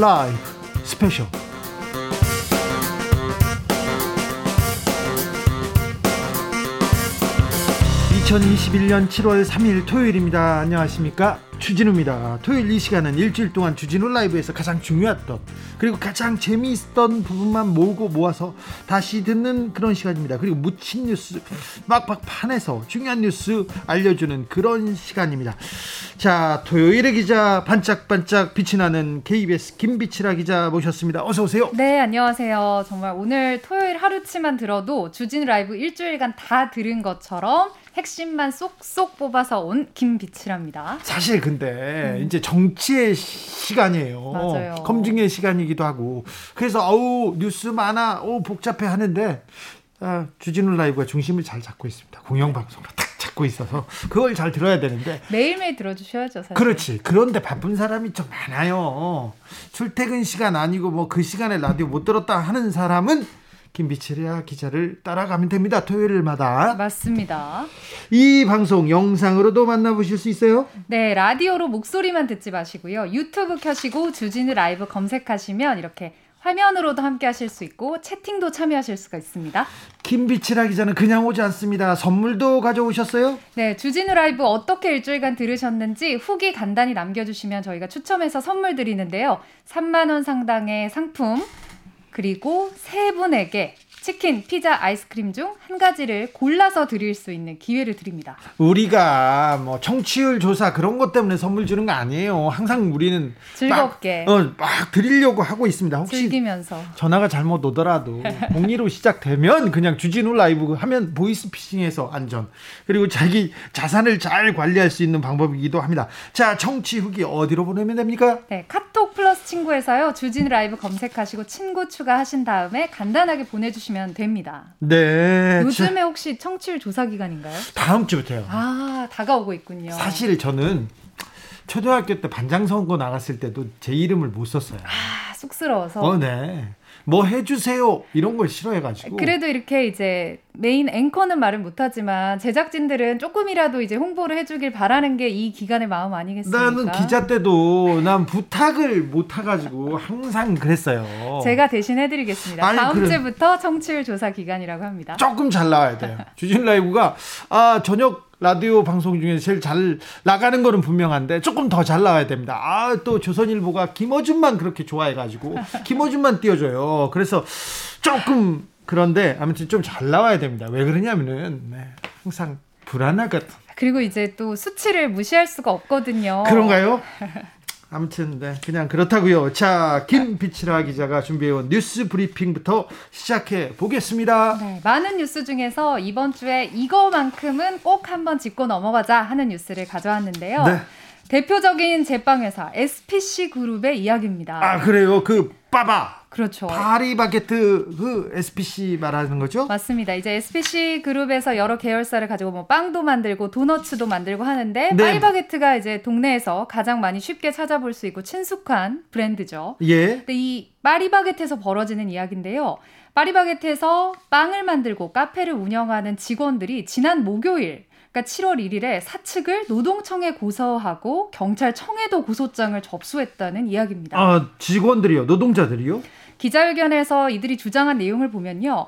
라이브 스페셜 2021년 7월 3일 토요일입니다. 안녕하십니까? 주진우입니다. 토요일 이 시간은 일주일 동안 주진우 라이브에서 가장 중요했던 그리고 가장 재미있던 부분만 모으고 모아서 다시 듣는 그런 시간입니다. 그리고 묻힌 뉴스 막막 판에서 중요한 뉴스 알려주는 그런 시간입니다. 자, 토요일의 기자 반짝반짝 빛이 나는 KBS 김비치라 기자 모셨습니다. 어서 오세요. 네, 안녕하세요. 정말 오늘 토요일 하루치만 들어도 주진우 라이브 일주일간 다 들은 것처럼 핵심만 쏙쏙 뽑아서 온 김비치랍니다. 사실 근데 음. 이제 정치의 시간이에요. 맞아요. 검증의 시간이기도 하고 그래서 어우 뉴스 많아, 오 복잡 해 하는데 아, 주진우 라이브가 중심을 잘 잡고 있습니다. 공영방송으로 딱 잡고 있어서 그걸 잘 들어야 되는데 매일매일 들어주셔야죠. 사실. 그렇지. 그런데 바쁜 사람이 좀 많아요. 출퇴근 시간 아니고 뭐 그 시간에 라디오 못 들었다 하는 사람은 김비치리아 기자를 따라가면 됩니다. 토요일마다. 맞습니다. 이 방송 영상으로도 만나보실 수 있어요? 네, 라디오로 목소리만 듣지 마시고요. 유튜브 켜시고 주진우 라이브 검색하시면 이렇게 화면으로도 함께 하실 수 있고 채팅도 참여하실 수가 있습니다. 김비치라 기자는 그냥 오지 않습니다. 선물도 가져오셨어요? 네, 주진우 라이브 어떻게 일주일간 들으셨는지 후기 간단히 남겨주시면 저희가 추첨해서 선물 드리는데요. 3만 원 상당의 상품 그리고 세 분에게 치킨, 피자, 아이스크림 중 한 가지를 골라서 드릴 수 있는 기회를 드립니다. 우리가 뭐 청취율 조사 그런 것 때문에 선물 주는 거 아니에요. 항상 우리는 즐겁게 막, 어, 막 드리려고 하고 있습니다. 혹시 즐기면서 전화가 잘못 오더라도 02로 시작되면 그냥 주진우 라이브 하면 보이스피싱에서 안전 그리고 자기 자산을 잘 관리할 수 있는 방법이기도 합니다. 자, 청취 후기 어디로 보내면 됩니까? 네, 카톡 플러스 친구에서요. 주진우 라이브 검색하시고 친구 추가하신 다음에 간단하게 보내주시면 주시면 됩니다. 네. 요즘에 혹시 청취율 조사 기간인가요? 다음 주부터요. 아, 다가오고 있군요. 사실 저는 초등학교 때 반장 선거 나갔을 때도 제 이름을 못 썼어요. 아, 쑥스러워서. 어, 네. 뭐 해주세요 이런 걸 싫어해가지고 그래도 이렇게 이제 메인 앵커는 말을 못하지만 제작진들은 조금이라도 이제 홍보를 해주길 바라는 게 이 기간의 마음 아니겠습니까? 나는 기자 때도 난 부탁을 못 해가지고 항상 그랬어요. 제가 대신 해드리겠습니다. 아니, 다음 그래. 주부터 청취율 조사 기간이라고 합니다. 조금 잘 나와야 돼요. 주진우 라이브가 아 저녁 라디오 방송 중에 제일 잘 나가는 거는 분명한데 조금 더 잘 나와야 됩니다. 아, 또 조선일보가 김어준만 그렇게 좋아해가지고 김어준만 띄워줘요. 그래서 조금 그런데 아무튼 좀 잘 나와야 됩니다. 왜 그러냐면은 네, 항상 불안하거든. 그리고 이제 또 수치를 무시할 수가 없거든요. 그런가요? 아무튼 네, 그냥 그렇다고요. 자, 김비치라 기자가 준비해온 뉴스 브리핑부터 시작해 보겠습니다. 네, 많은 뉴스 중에서 이번 주에 이거만큼은 꼭 한번 짚고 넘어가자 하는 뉴스를 가져왔는데요. 네. 대표적인 제빵 회사 SPC 그룹의 이야기입니다. 아 그래요? 그 빠바 그렇죠. 파리바게트 그 SPC 말하는 거죠? 맞습니다. 이제 SPC 그룹에서 여러 계열사를 가지고 뭐 빵도 만들고 도너츠도 만들고 하는데 네. 파리바게트가 이제 동네에서 가장 많이 쉽게 찾아볼 수 있고 친숙한 브랜드죠. 예. 근데 이 파리바게트에서 벌어지는 이야기인데요. 파리바게트에서 빵을 만들고 카페를 운영하는 직원들이 지난 목요일 그러니까 7월 1일에 사측을 노동청에 고소하고 경찰청에도 고소장을 접수했다는 이야기입니다. 아, 직원들이요? 노동자들이요? 기자회견에서 이들이 주장한 내용을 보면요.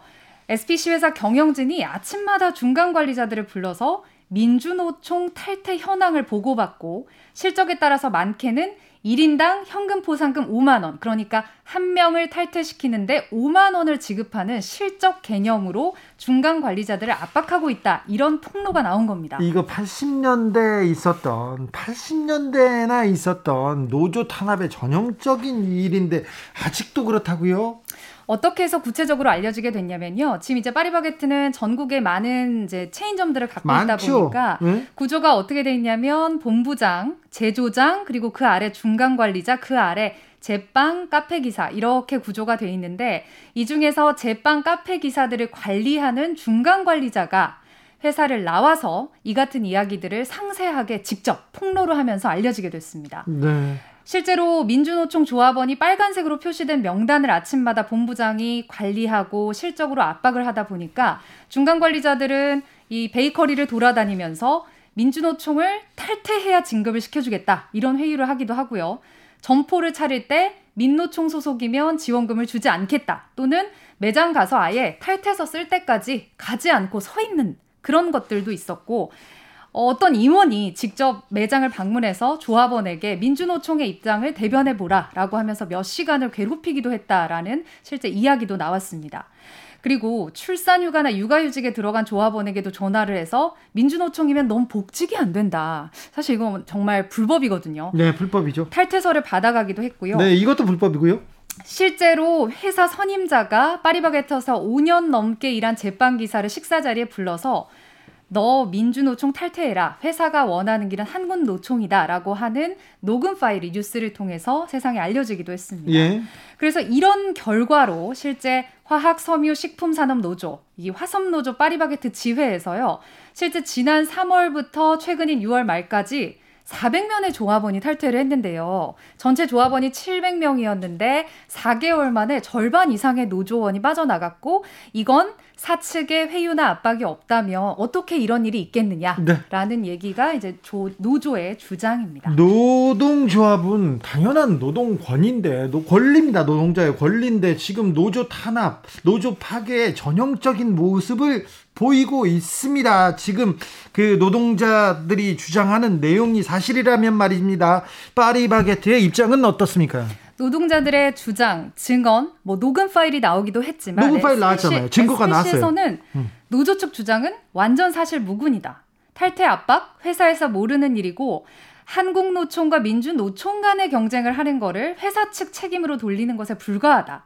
SPC 회사 경영진이 아침마다 중간 관리자들을 불러서 민주노총 탈퇴 현황을 보고받고 실적에 따라서 많게는 1인당 현금 포상금 5만 원. 그러니까 한 명을 탈퇴시키는데 5만 원을 지급하는 실적 개념으로 중간 관리자들을 압박하고 있다. 이런 폭로가 나온 겁니다. 이거 80년대에 있었던 80년대나 있었던 노조 탄압의 전형적인 일인데 아직도 그렇다고요? 어떻게 해서 구체적으로 알려지게 됐냐면요. 지금 이제 파리바게트는 전국에 많은 이제 체인점들을 갖고 많죠. 있다 보니까 네? 구조가 어떻게 돼 있냐면 본부장, 제조장, 그리고 그 아래 중간 관리자, 그 아래 제빵 카페 기사 이렇게 구조가 돼 있는데 이 중에서 제빵 카페 기사들을 관리하는 중간 관리자가 회사를 나와서 이 같은 이야기들을 상세하게 직접 폭로를 하면서 알려지게 됐습니다. 네. 실제로 민주노총 조합원이 빨간색으로 표시된 명단을 아침마다 본부장이 관리하고 실적으로 압박을 하다 보니까 중간 관리자들은 이 베이커리를 돌아다니면서 민주노총을 탈퇴해야 진급을 시켜주겠다 이런 회의를 하기도 하고요. 점포를 차릴 때 민노총 소속이면 지원금을 주지 않겠다. 또는 매장 가서 아예 탈퇴서 쓸 때까지 가지 않고 서 있는 그런 것들도 있었고 어떤 임원이 직접 매장을 방문해서 조합원에게 민주노총의 입장을 대변해 보라라고 하면서 몇 시간을 괴롭히기도 했다라는 실제 이야기도 나왔습니다. 그리고 출산휴가나 육아휴직에 들어간 조합원에게도 전화를 해서 민주노총이면 너무 복직이 안 된다. 사실 이건 정말 불법이거든요. 네, 불법이죠. 탈퇴서를 받아가기도 했고요. 네, 이것도 불법이고요. 실제로 회사 선임자가 파리바게트에서 5년 넘게 일한 제빵 기사를 식사 자리에 불러서 너 민주노총 탈퇴해라. 회사가 원하는 길은 한국노총이다라고 하는 녹음 파일이 뉴스를 통해서 세상에 알려지기도 했습니다. 예. 그래서 이런 결과로 실제 화학 섬유 식품 산업 노조, 이 화섬 노조 파리바게트 지회에서요. 실제 지난 3월부터 최근인 6월 말까지 400명의 조합원이 탈퇴를 했는데요. 전체 조합원이 700명이었는데 4개월 만에 절반 이상의 노조원이 빠져나갔고 이건 사측의 회유나 압박이 없다면 어떻게 이런 일이 있겠느냐라는 네. 얘기가 이제 조, 노조의 주장입니다. 노동조합은 당연한 노동 권인데 노, 권리입니다. 노동자의 권리인데 지금 노조 탄압, 노조 파괴의 전형적인 모습을 보이고 있습니다. 지금 그 노동자들이 주장하는 내용이 사실이라면 말입니다. 파리바게트의 입장은 어떻습니까? 노동자들의 주장, 증언, 뭐 녹음 파일이 나오기도 했지만 녹음 파일 나왔잖아요. 증거가 나왔어요. 에서는 음. 노조 측 주장은 완전 사실 무근이다. 탈퇴 압박, 회사에서 모르는 일이고 한국노총과 민주노총 간의 경쟁을 하는 거를 회사 측 책임으로 돌리는 것에 불과하다.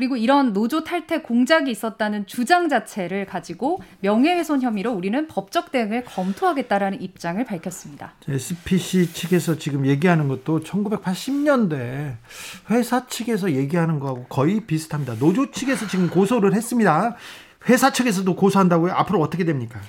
그리고 이런 노조 탈퇴 공작이 있었다는 주장 자체를 가지고 명예훼손 혐의로 우리는 법적 대응을 검토하겠다라는 입장을 밝혔습니다. SPC 측에서 지금 얘기하는 것도 1980년대 회사 측에서 얘기하는 거하고 거의 비슷합니다. 노조 측에서 지금 고소를 했습니다. 회사 측에서도 고소한다고요? 앞으로 어떻게 됩니까?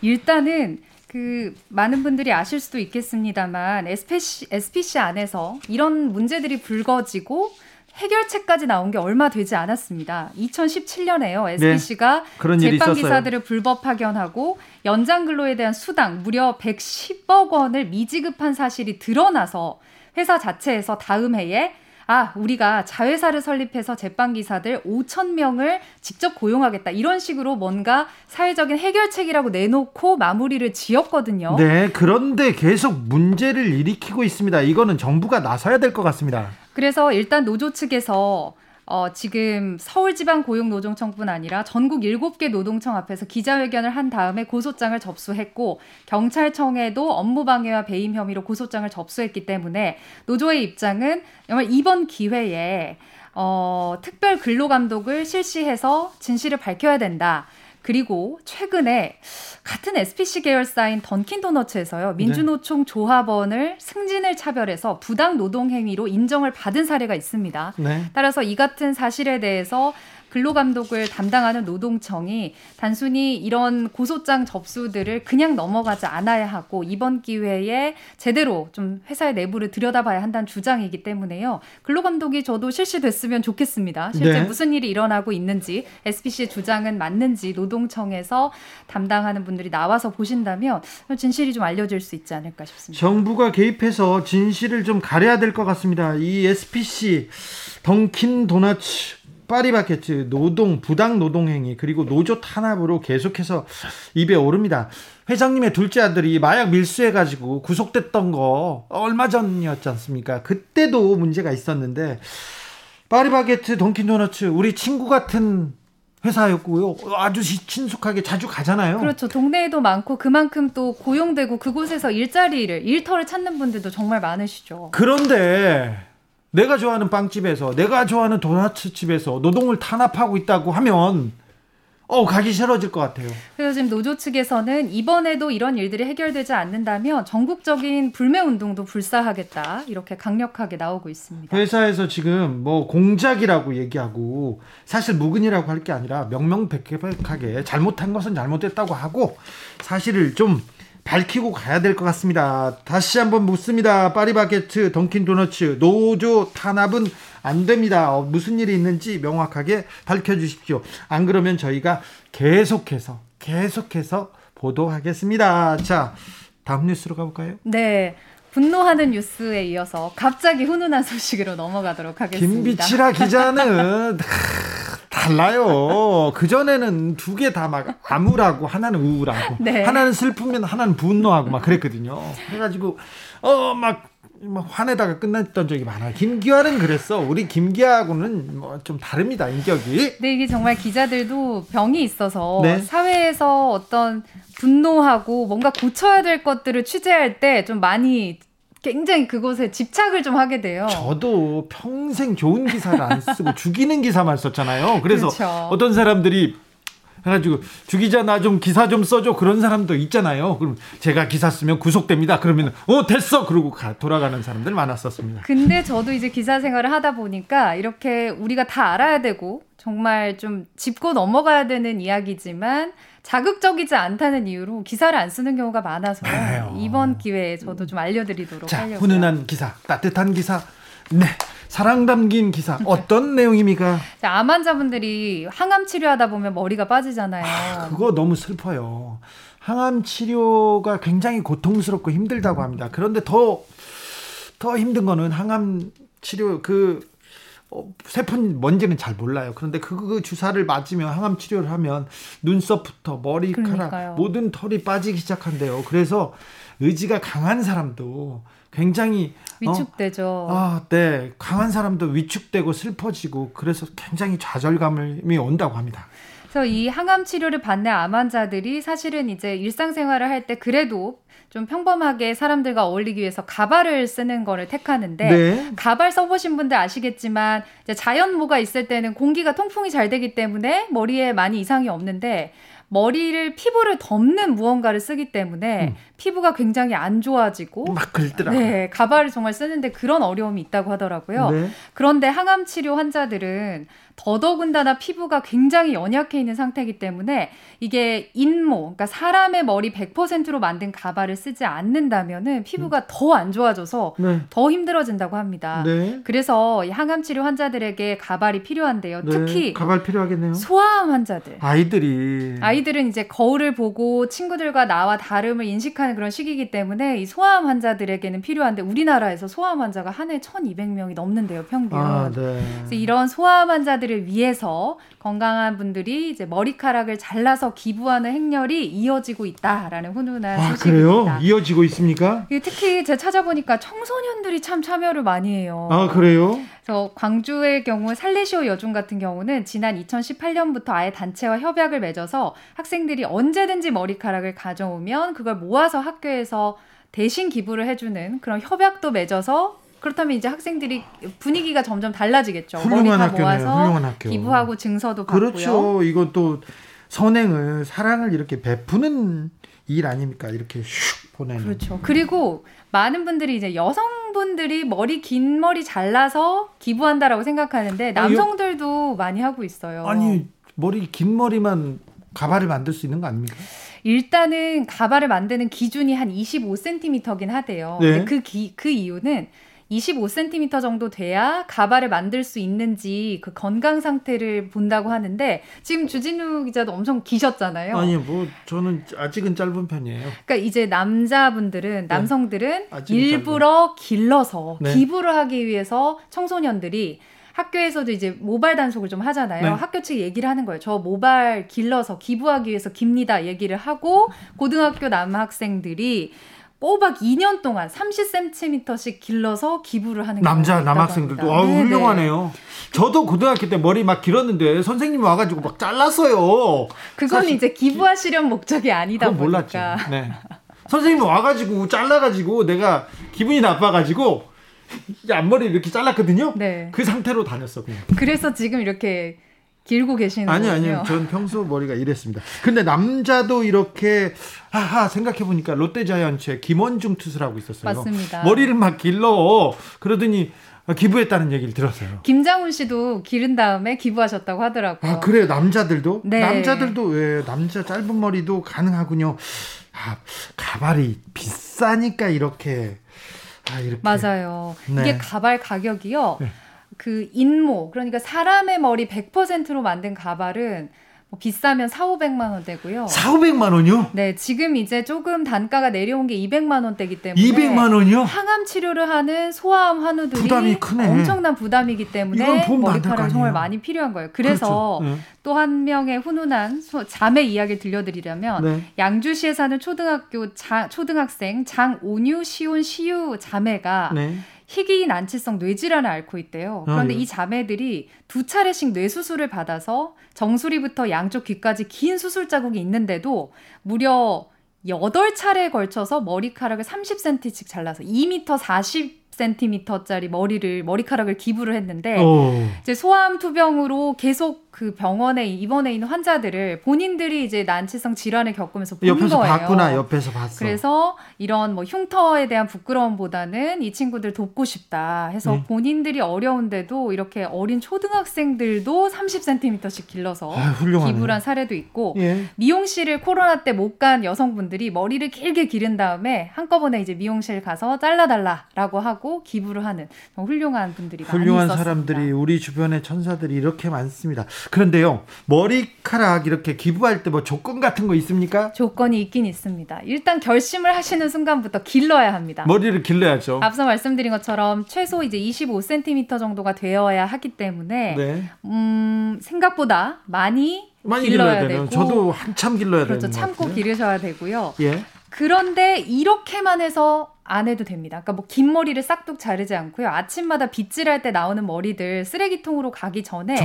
일단은 그 많은 분들이 아실 수도 있겠습니다만 SPC, SPC 안에서 이런 문제들이 불거지고 해결책까지 나온 게 얼마 되지 않았습니다. 2017년에요. SBC가 네, 제빵 기사들을 불법 파견하고 연장 근로에 대한 수당 무려 110억 원을 미지급한 사실이 드러나서 회사 자체에서 다음 해에 아, 우리가 자회사를 설립해서 제빵 기사들 5천 명을 직접 고용하겠다. 이런 식으로 뭔가 사회적인 해결책이라고 내놓고 마무리를 지었거든요. 네, 그런데 계속 문제를 일으키고 있습니다. 이거는 정부가 나서야 될 것 같습니다. 그래서 일단 노조 측에서 어, 지금 서울지방고용노동청뿐 아니라 전국 7개 노동청 앞에서 기자회견을 한 다음에 고소장을 접수했고 경찰청에도 업무방해와 배임 혐의로 고소장을 접수했기 때문에 노조의 입장은 정말 이번 기회에 어, 특별 근로감독을 실시해서 진실을 밝혀야 된다. 그리고 최근에 같은 SPC 계열사인 던킨 도너츠에서요 민주노총 조합원을 승진을 차별해서 부당 노동 행위로 인정을 받은 사례가 있습니다. 네. 따라서 이 같은 사실에 대해서 근로감독을 담당하는 노동청이 단순히 이런 고소장 접수들을 그냥 넘어가지 않아야 하고 이번 기회에 제대로 좀 회사의 내부를 들여다봐야 한다는 주장이기 때문에요. 근로감독이 저도 실시됐으면 좋겠습니다. 실제 네. 무슨 일이 일어나고 있는지 SPC의 주장은 맞는지 노동청에서 담당하는 분들이 나와서 보신다면 진실이 좀 알려질 수 있지 않을까 싶습니다. 정부가 개입해서 진실을 좀 가려야 될 것 같습니다. 이 SPC 덩킨 도너츠 파리바게트 노동 부당 노동행위 그리고 노조 탄압으로 계속해서 입에 오릅니다. 회장님의 둘째 아들이 마약 밀수해 가지고 구속됐던 거 얼마 전이었지 않습니까? 그때도 문제가 있었는데 파리바게트 던킨도너츠 우리 친구 같은 회사였고요. 아주 친숙하게 자주 가잖아요. 그렇죠. 동네에도 많고 그만큼 또 고용되고 그곳에서 일자리를 일터를 찾는 분들도 정말 많으시죠. 그런데 내가 좋아하는 빵집에서 내가 좋아하는 도나츠 집에서 노동을 탄압하고 있다고 하면 어 가기 싫어질 것 같아요. 그래서 지금 노조 측에서는 이번에도 이런 일들이 해결되지 않는다면 전국적인 불매 운동도 불사하겠다 이렇게 강력하게 나오고 있습니다. 회사에서 지금 뭐 공작이라고 얘기하고 사실 무근이라고 할 게 아니라 명명백백하게 잘못한 것은 잘못됐다고 하고 사실을 좀 밝히고 가야 될 것 같습니다. 다시 한번 묻습니다. 파리바게트, 던킨도너츠, 노조 탄압은 안 됩니다. 어, 무슨 일이 있는지 명확하게 밝혀주십시오. 안 그러면 저희가 계속해서, 계속해서 보도하겠습니다. 자, 다음 뉴스로 가볼까요? 네. 분노하는 뉴스에 이어서 갑자기 훈훈한 소식으로 넘어가도록 하겠습니다. 김비치라 기자는 달라요. 그 전에는 두 개 다 막 암울하고 하나는 우울하고 네. 하나는 슬프면 하나는 분노하고 막 그랬거든요. 그래가지고 어막 막 화내다가 끝났던 적이 많아요. 김기화는 그랬어. 우리 김기화하고는 뭐 좀 다릅니다. 인격이. 네, 이게 정말 기자들도 병이 있어서 네? 사회에서 어떤 분노하고 뭔가 고쳐야 될 것들을 취재할 때 좀 많이 굉장히 그곳에 집착을 좀 하게 돼요. 저도 평생 좋은 기사를 안 쓰고 죽이는 기사만 썼잖아요. 그래서 그렇죠. 어떤 사람들이 해가지고 주기자 나 좀 기사 좀 써줘 그런 사람도 있잖아요. 그럼 제가 기사 쓰면 구속됩니다. 그러면 어 됐어 그러고 가, 돌아가는 사람들 많았었습니다. 근데 저도 이제 기사 생활을 하다 보니까 이렇게 우리가 다 알아야 되고 정말 좀 짚고 넘어가야 되는 이야기지만 자극적이지 않다는 이유로 기사를 안 쓰는 경우가 많아서. 이번 기회에 저도 좀 알려드리도록 자, 하려고요. 훈훈한 기사, 따뜻한 기사. 네. 사랑 담긴 기사 어떤 내용입니까? 암 환자분들이 항암 치료하다 보면 머리가 빠지잖아요. 아, 그거 너무 슬퍼요. 항암 치료가 굉장히 고통스럽고 힘들다고 합니다. 그런데 더 더 힘든 거는 항암 치료 그 어, 세포는 뭔지는 잘 몰라요. 그런데 그, 그 주사를 맞으면 항암 치료를 하면 눈썹부터 머리카락 그러니까요. 모든 털이 빠지기 시작한대요. 그래서 의지가 강한 사람도 굉장히 어? 위축되죠. 어, 아, 네. 강한 사람도 위축되고 슬퍼지고 그래서 굉장히 좌절감이 온다고 합니다. 그래서 이 항암 치료를 받는 암 환자들이 사실은 이제 일상생활을 할 때 그래도 좀 평범하게 사람들과 어울리기 위해서 가발을 쓰는 거를 택하는데 네. 가발 써보신 분들 아시겠지만 자연모가 있을 때는 공기가 통풍이 잘 되기 때문에 머리에 많이 이상이 없는데 머리를 피부를 덮는 무언가를 쓰기 때문에 음. 피부가 굉장히 안 좋아지고 막 긁더라. 네, 가발을 정말 쓰는데 그런 어려움이 있다고 하더라고요. 네. 그런데 항암 치료 환자들은 더더군다나 피부가 굉장히 연약해 있는 상태이기 때문에 이게 인모, 그러니까 사람의 머리 100%로 만든 가발을 쓰지 않는다면은 피부가 음. 더안 좋아져서 네. 더 힘들어진다고 합니다. 네. 그래서 항암 치료 환자들에게 가발이 필요한데요. 네. 특히 가발 필요하겠네요. 소아암 환자들. 아이들이 아이들은 이제 거울을 보고 친구들과 나와 다름을 인식하는 그런 시기이기 때문에 이 소아암 환자들에게는 필요한데 우리나라에서 소아암 환자가 한 해 1,200명이 넘는데요, 평균. 아, 네. 그래서 이런 소아암 환자들 을 위해서 건강한 분들이 이제 머리카락을 잘라서 기부하는 행렬이 이어지고 있다라는 훈훈한 아, 소식입니다. 그래요? 이어지고 있습니까? 특히 제가 찾아보니까 청소년들이 참 참여를 많이 해요. 아, 그래요? 그래서 광주의 경우 살레시오 여중 같은 경우는 지난 2018년부터 아예 단체와 협약을 맺어서 학생들이 언제든지 머리카락을 가져오면 그걸 모아서 학교에서 대신 기부를 해주는 그런 협약도 맺어서 그렇다면 이제 학생들이 분위기가 점점 달라지겠죠. 머리 다 모아서 기부하고 증서도 받고요. 그렇죠. 이것도 선행을 사랑을 이렇게 베푸는 일 아닙니까? 이렇게 슉 보내는. 그렇죠. 그리고 많은 분들이 이제 여성분들이 머리 긴 머리 잘라서 기부한다라고 생각하는데 남성들도 아니, 많이 하고 있어요. 아니 머리 긴 머리만 가발을 만들 수 있는 거 아닙니까? 일단은 가발을 만드는 기준이 한 25cm긴 하대요. 네. 그, 기, 그 이유는 25cm 정도 돼야 가발을 만들 수 있는지 그 건강 상태를 본다고 하는데 지금 주진우 기자도 엄청 기셨잖아요. 아니 뭐 저는 아직은 짧은 편이에요. 그러니까 이제 남자분들은 네. 남성들은 일부러 짧은. 길러서 네. 기부를 하기 위해서 청소년들이 학교에서도 이제 모발 단속을 좀 하잖아요. 네. 학교 측 얘기를 하는 거예요. 저 모발 길러서 기부하기 위해서 깁니다. 얘기를 하고 고등학교 남학생들이 꼬박 2년 동안 30cm씩 길러서 기부를 하는 남자 남학생들도 아 훌륭하네요. 저도 고등학교 때 머리 막 길었는데 선생님이 와가지고 막 잘랐어요. 그건 사실, 이제 기부하시려는 목적이 아니다 보니까. 몰랐죠. 네. 선생님이 와가지고 잘라가지고 내가 기분이 나빠가지고 앞머리 이렇게 잘랐거든요. 네. 그 상태로 다녔어 그냥. 그래서 지금 이렇게 길고 계시는 아니 아니요. 전 평소 머리가 이랬습니다. 근데 남자도 이렇게 하하 생각해 보니까 롯데자이언츠의 김원중 투수라고 있었어요. 맞습니다. 머리를 막 길러 그러더니 기부했다는 얘기를 들었어요. 김장훈 씨도 기른 다음에 기부하셨다고 하더라고요. 아 그래요? 남자들도? 네. 남자들도 왜 남자 짧은 머리도 가능하군요. 아 가발이 비싸니까 이렇게 아 이렇게 맞아요. 네. 이게 가발 가격이요. 네. 그 인모 그러니까 사람의 머리 100%로 만든 가발은 뭐 비싸면 4, 500만 원대고요. 4, 500만 원이요? 네, 지금 이제 조금 단가가 내려온 게 200만 원대기 때문에 200만 원이요? 항암 치료를 하는 소아암 환우들이 부담이 크네. 엄청난 부담이기 때문에 머리카락 정말 많이 필요한 거예요. 그래서 그렇죠. 네. 또한 명의 훈훈한 자매 이야기를 들려드리려면 네. 양주시에 사는 초등학교 자, 초등학생 장오뉴 시온 시유 자매가 네. 희귀 난치성 뇌질환을 앓고 있대요. 아, 그런데 아, 예. 이 자매들이 두 차례씩 뇌수술을 받아서 정수리부터 양쪽 귀까지 긴 수술 자국이 있는데도 무려 8차례에 걸쳐서 머리카락을 30cm씩 잘라서 2m 40 10cm짜리 머리를 머리카락을 기부를 했는데 오. 이제 소아암 투병으로 계속 그 병원에 입원해 있는 환자들을 본인들이 이제 난치성 질환을 겪으면서 본 옆에서 거예요. 봤구나. 옆에서 봤어. 그래서 이런 뭐 흉터에 대한 부끄러움보다는 이 친구들 돕고 싶다 해서 네. 본인들이 어려운데도 이렇게 어린 초등학생들도 30cm씩 길러서 아, 기부를 한 사례도 있고 예. 미용실을 코로나 때 못 간 여성분들이 머리를 길게 기른 다음에 한꺼번에 이제 미용실 가서 잘라달라라고 하고 기부를 하는 훌륭한 분들이 훌륭한 많이 있었습니다. 사람들이 우리 주변에 천사들이 이렇게 많습니다. 그런데요, 머리카락 이렇게 기부할 때 뭐 조건 같은 거 있습니까? 조건이 있긴 있습니다. 일단 결심을 하시는 순간부터 길러야 합니다. 머리를 길러야죠. 앞서 말씀드린 것처럼 최소 이제 25cm 정도가 되어야 하기 때문에 네. 음, 생각보다 많이 많이 길러야, 길러야 되고 저도 한참 길러야 되는 그렇죠. 참고 기르셔야 되고요. 예. 그런데 이렇게만 해서 안 해도 됩니다. 그러니까 뭐 긴 머리를 싹둑 자르지 않고요. 아침마다 빗질할 때 나오는 머리들 쓰레기통으로 가기 전에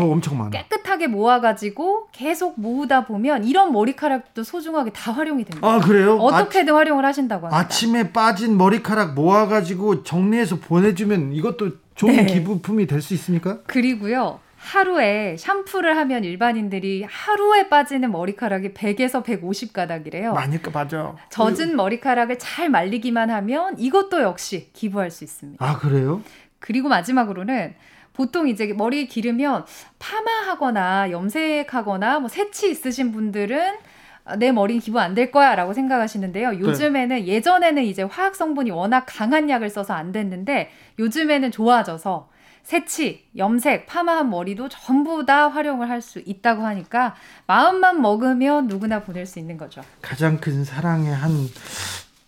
깨끗하게 모아가지고 계속 모으다 보면 이런 머리카락도 소중하게 다 활용이 됩니다. 아 그래요? 어떻게든 아, 활용을 하신다고 합니다. 아침에 빠진 머리카락 모아가지고 정리해서 보내주면 이것도 좋은 네. 기부품이 될 수 있습니까? 그리고요. 하루에 샴푸를 하면 일반인들이 하루에 빠지는 머리카락이 100에서 150가닥이래요. 많이까 맞아. 젖은 머리카락을 잘 말리기만 하면 이것도 역시 기부할 수 있습니다. 아, 그래요? 그리고 마지막으로는 보통 이제 머리 기르면 파마하거나 염색하거나 뭐 새치 있으신 분들은 내 머리 기부 안 될 거야 라고 생각하시는데요. 네. 요즘에는 네. 예전에는 이제 화학 성분이 워낙 강한 약을 써서 안 됐는데 요즘에는 좋아져서 새치, 염색, 파마한 머리도 전부 다 활용을 할 수 있다고 하니까 마음만 먹으면 누구나 보낼 수 있는 거죠. 가장 큰 사랑의 한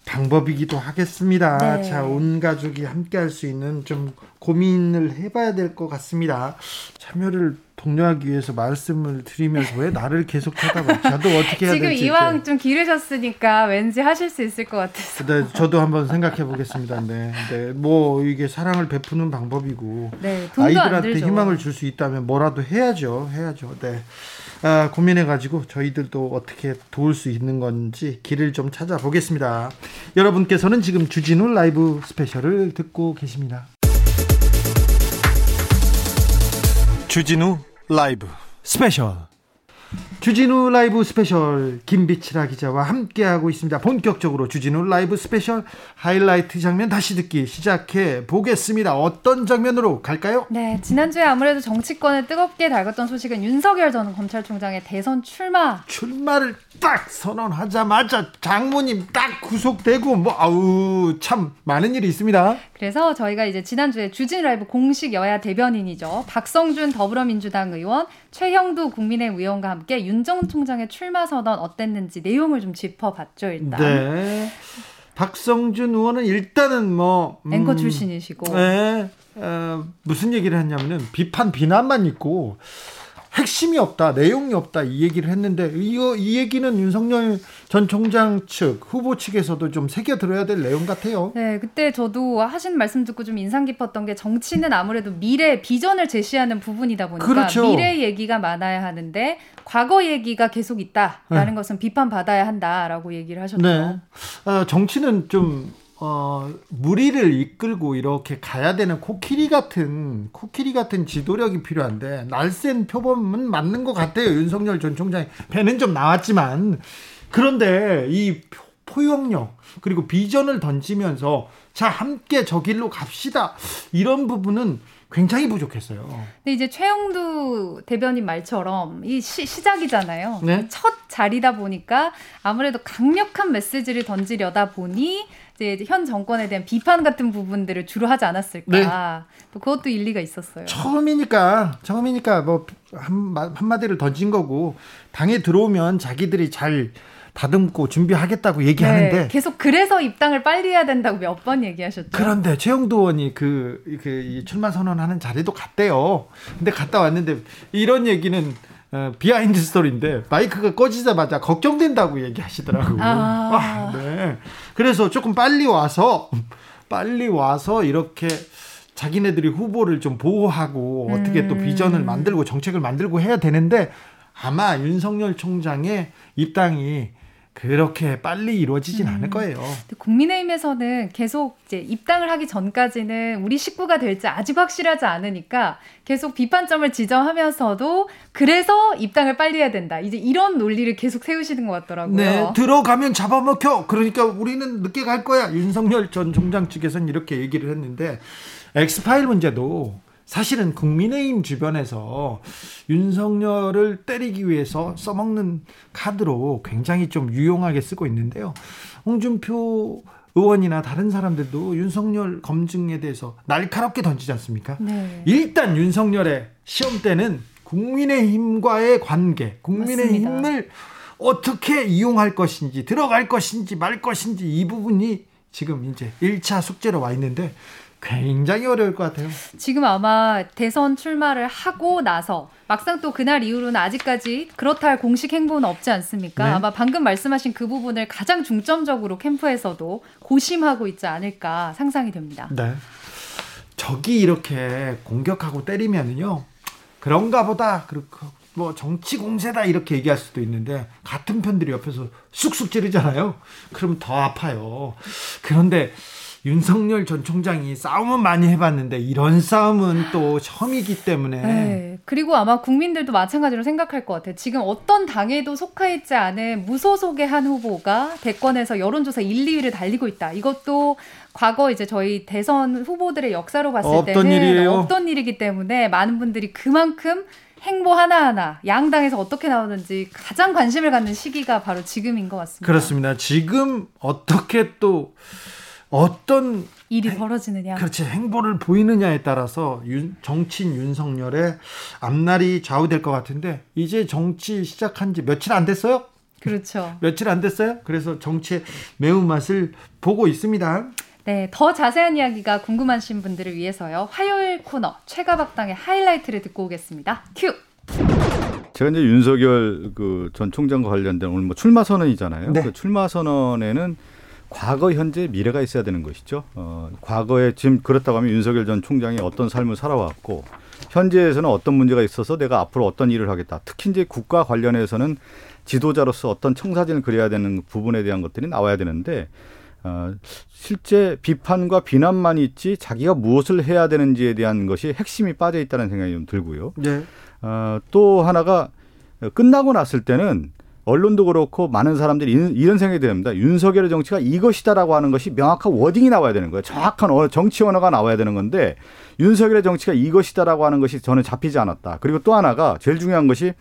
방법이기도 하겠습니다. 네. 자, 온 가족이 함께 할 수 있는 좀 고민을 해봐야 될 것 같습니다. 참여를 독려하기 위해서 말씀을 드리면서 왜 나를 계속 쳐다봐? 저도 어떻게 해야 지금 될지. 지금 이왕 좀 기르셨으니까 왠지 하실 수 있을 것 같아서. 네, 저도 한번 생각해 보겠습니다. 네, 네, 뭐 이게 사랑을 베푸는 방법이고 네, 아이들한테 희망을 줄 수 있다면 뭐라도 해야죠, 해야죠. 네. 아, 고민해가지고 저희들도 어떻게 도울 수 있는 건지 길을 좀 찾아보겠습니다. 여러분께서는 지금 주진우 라이브 스페셜을 듣고 계십니다. 주진우 라이브. 스페셜 주진우 라이브 스페셜 김빛이라 기자와 함께하고 있습니다. 본격적으로 주진우 라이브 스페셜 하이라이트 장면 다시 듣기 시작해 보겠습니다. 어떤 장면으로 갈까요? 네, 지난주에 아무래도 정치권을 뜨겁게 달궜던 소식은 윤석열 전 검찰총장의 대선 출마. 출마를 딱 선언하자마자 장모님 딱 구속되고 뭐 아우 참 많은 일이 있습니다. 그래서 저희가 이제 지난주에 주진 라이브 공식 여야 대변인이죠. 박성준 더불어민주당 의원, 최형두 국민의힘 의원과 함께 윤 전 총장의 출마 선언 어땠는지 내용을 좀 짚어봤죠 일단. 네. 박성준 의원은 일단은 뭐 음, 앵커 출신이시고. 네. 어, 무슨 얘기를 했냐면은 비판 비난만 있고 핵심이 없다, 내용이 없다 이 얘기를 했는데 이거 이 얘기는 윤석열 전 총장 측 후보 측에서도 좀 새겨 들어야 될 내용 같아요. 네, 그때 저도 하신 말씀 듣고 좀 인상 깊었던 게 정치는 아무래도 미래 비전을 제시하는 부분이다 보니까 그렇죠. 미래 얘기가 많아야 하는데 과거 얘기가 계속 있다라는 네. 것은 비판받아야 한다라고 얘기를 하셨죠. 네. 어, 정치는 좀 어, 무리를 이끌고 이렇게 가야 되는 코끼리 같은, 코끼리 같은 지도력이 필요한데, 날쌘 표범은 맞는 것 같아요. 윤석열 전 총장이. 배는 좀 나왔지만. 그런데 이 포용력, 그리고 비전을 던지면서, 자, 함께 저 길로 갑시다. 이런 부분은 굉장히 부족했어요. 근데 이제 최영두 대변인 말처럼 이 시, 시작이잖아요. 네? 첫 자리다 보니까 아무래도 강력한 메시지를 던지려다 보니 이제 현 정권에 대한 비판 같은 부분들을 주로 하지 않았을까. 네. 또 그것도 일리가 있었어요. 처음이니까 처음이니까 뭐 한, 한마디를 던진 거고 당에 들어오면 자기들이 잘 다듬고 준비하겠다고 얘기하는데 네, 계속 그래서 입당을 빨리 해야 된다고 몇 번 얘기하셨죠. 그런데 최형두 의원이 그, 그 출마 선언하는 자리도 갔대요. 근데 갔다 왔는데 이런 얘기는 어, behind story인데 마이크가 꺼지자마자 걱정된다고 얘기하시더라고요. 아. 아, 네. 그래서 조금 빨리 와서 빨리 와서 이렇게 자기네들이 후보를 좀 보호하고 음. 어떻게 또 비전을 음. 만들고 정책을 만들고 해야 되는데 아마 윤석열 총장의 입당이 그렇게 빨리 이루어지진 음. 않을 거예요. 국민의힘에서는 계속 이제 입당을 하기 전까지는 우리 식구가 될지 아직 확실하지 않으니까 계속 비판점을 지적하면서도 그래서 입당을 빨리 해야 된다. 이제 이런 논리를 계속 세우시는 것 같더라고요. 네, 들어가면 잡아먹혀. 그러니까 우리는 늦게 갈 거야. 윤석열 전 총장 측에서는 이렇게 얘기를 했는데 엑스파일 문제도 사실은 국민의힘 주변에서 윤석열을 때리기 위해서 써먹는 카드로 굉장히 좀 유용하게 쓰고 있는데요. 홍준표 의원이나 다른 사람들도 윤석열 검증에 대해서 날카롭게 던지지 않습니까? 네. 일단 윤석열의 시험 때는 국민의힘과의 관계, 국민의힘을 맞습니다. 어떻게 이용할 것인지, 들어갈 것인지 말 것인지 이 부분이 지금 이제 1차 숙제로 와 있는데 굉장히 어려울 것 같아요. 지금 아마 대선 출마를 하고 나서 막상 또 그날 이후로는 아직까지 그렇다 할 공식 행보는 없지 않습니까? 네. 아마 방금 말씀하신 그 부분을 가장 중점적으로 캠프에서도 고심하고 있지 않을까 상상이 됩니다. 네. 적이 이렇게 공격하고 때리면은요. 그런가 보다. 그렇고 뭐 정치 공세다 이렇게 얘기할 수도 있는데 같은 편들이 옆에서 쑥쑥 찌르잖아요. 그럼 더 아파요. 그런데 윤석열 전 총장이 싸움은 많이 해봤는데 이런 싸움은 또 처음이기 때문에. 네. 그리고 아마 국민들도 마찬가지로 생각할 것 같아요. 지금 어떤 당에도 속하있지 않은 무소속의 한 후보가 대권에서 여론조사 1, 2위를 달리고 있다. 이것도 과거 이제 저희 대선 후보들의 역사로 봤을 없던 때는 일이에요. 없던 일이기 때문에 많은 분들이 그만큼 행보 하나하나 양당에서 어떻게 나오는지 가장 관심을 갖는 시기가 바로 지금인 것 같습니다. 그렇습니다. 지금 어떻게 또 어떤 일이 행, 벌어지느냐. 그렇지. 행보를 보이느냐에 따라서 윤, 정치인 윤석열의 앞날이 좌우될 것 같은데 이제 정치 시작한 지 며칠 안 됐어요? 그렇죠. 며칠 안 됐어요? 그래서 정치의 매운맛을 보고 있습니다. 네, 더 자세한 이야기가 궁금하신 분들을 위해서요. 화요일 코너 최가박당의 하이라이트를 듣고 오겠습니다. 큐. 제가 이제 윤석열 그 전 총장과 관련된 오늘 뭐 출마 선언이잖아요. 네. 그 출마 선언에는 과거, 현재, 미래가 있어야 되는 것이죠. 어, 과거에 지금 그렇다고 하면 윤석열 전 총장이 어떤 삶을 살아왔고 현재에서는 어떤 문제가 있어서 내가 앞으로 어떤 일을 하겠다. 특히 이제 국가 관련해서는 지도자로서 어떤 청사진을 그려야 되는 부분에 대한 것들이 나와야 되는데 어, 실제 비판과 비난만 있지 자기가 무엇을 해야 되는지에 대한 것이 핵심이 빠져 있다는 생각이 좀 들고요. 네. 어, 또 하나가 끝나고 났을 때는 언론도 그렇고 많은 사람들이 이런 생각이 듭니다. 윤석열의 정치가 이것이다라고 하는 것이 명확한 워딩이 나와야 되는 거예요. 정확한 정치 언어가 나와야 되는 건데 윤석열의 정치가 이것이다라고 하는 것이 저는 잡히지 않았다. 그리고 또 하나가 제일 중요한 것이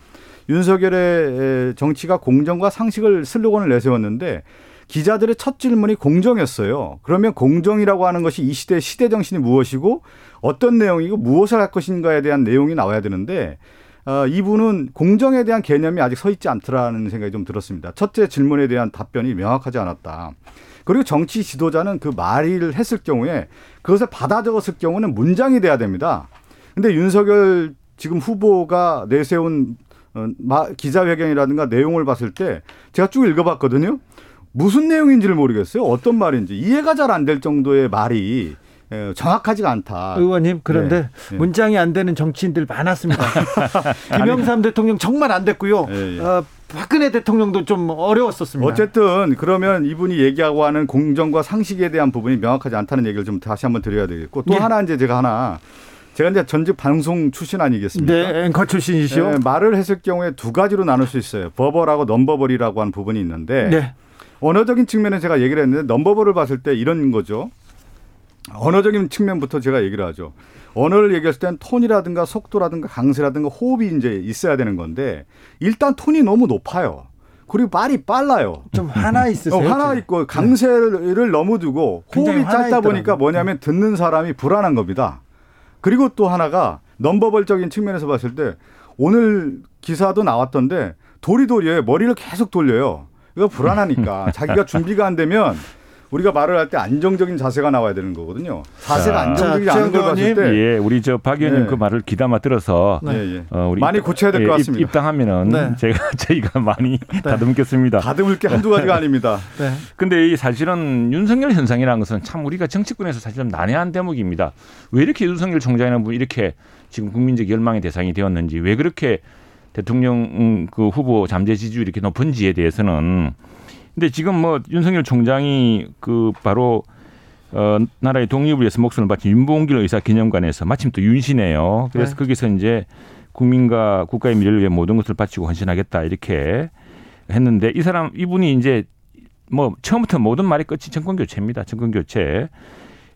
윤석열의 정치가 공정과 상식을 슬로건을 내세웠는데 기자들의 첫 질문이 공정이었어요. 그러면 공정이라고 하는 것이 이 시대 시대 정신이 무엇이고 어떤 내용이고 무엇을 할 것인가에 대한 내용이 나와야 되는데 어, 이분은 공정에 대한 개념이 아직 서 있지 않더라는 생각이 좀 들었습니다. 첫째 질문에 대한 답변이 명확하지 않았다. 그리고 정치 지도자는 그 말을 했을 경우에 그것을 받아 적었을 경우는 문장이 돼야 됩니다. 근데 윤석열 지금 후보가 내세운 어, 기자회견이라든가 내용을 봤을 때 제가 쭉 읽어봤거든요. 무슨 내용인지를 모르겠어요. 어떤 말인지 이해가 잘 안 될 정도의 말이 예, 정확하지가 않다. 의원님 그런데 네. 네. 문장이 안 되는 정치인들 많았습니다. 김영삼 대통령 정말 안 됐고요. 예, 예. 어, 박근혜 대통령도 좀 어려웠었습니다. 어쨌든 그러면 이분이 얘기하고 하는 공정과 상식에 대한 부분이 명확하지 않다는 얘기를 좀 다시 한번 드려야 되겠고 또 예. 하나 이제 제가 하나 제가 이제 전직 방송 출신 아니겠습니까? 네, 앵커 출신이시죠. 네, 말을 했을 경우에 두 가지로 나눌 수 있어요. 버벌하고 넘버벌이라고 하는 부분이 있는데 네. 언어적인 측면에 제가 얘기를 했는데 넘버벌을 봤을 때 이런 거죠. 언어적인 측면부터 제가 얘기를 하죠. 언어를 얘기했을 땐 톤이라든가 속도라든가 강세라든가 호흡이 이제 있어야 되는 건데 일단 톤이 너무 높아요. 그리고 말이 빨라요. 좀 하나 있으세요? 어, 하나 있고 강세를 네. 너무 두고 호흡이 짧다 보니까 뭐냐면 듣는 사람이 불안한 겁니다. 그리고 또 하나가 넘버벌적인 측면에서 봤을 때 오늘 기사도 나왔던데 도리도리에 머리를 계속 돌려요. 이거 불안하니까 자기가 준비가 안 되면 우리가 말을 할 때 안정적인 자세가 나와야 되는 거거든요. 자세가 자, 안정적이지 않은 걸 봤을 때, 예, 우리 저 박 의원님 네. 그 말을 귀담아 들어서 네. 예, 예. 어, 우리 많이 고쳐야 될것 예, 같습니다. 입당하면은 네. 제가 저희가 많이 네. 다듬겠습니다. 다듬을 게 한두 가지가 아닙니다. 네. 근데 이 사실은 윤석열 현상이라는 것은 참 우리가 정치권에서 사실 좀 난해한 대목입니다. 왜 이렇게 윤석열 총장이라는 분이 이렇게 지금 국민적 열망의 대상이 되었는지, 왜 그렇게 대통령 음, 그 후보 잠재 지지율이 이렇게 높은지에 대해서는 근데 지금 뭐 윤석열 총장이 그 바로 어 나라의 독립을 위해서 목숨을 바친 윤봉길 의사 기념관에서 마침 또 윤시네요. 그래서 네. 거기서 이제 국민과 국가의 미래를 위해 모든 것을 바치고 헌신하겠다 이렇게 했는데 이 사람 이분이 이제 뭐 처음부터 모든 말이 끝이 정권 교체입니다. 정권 교체.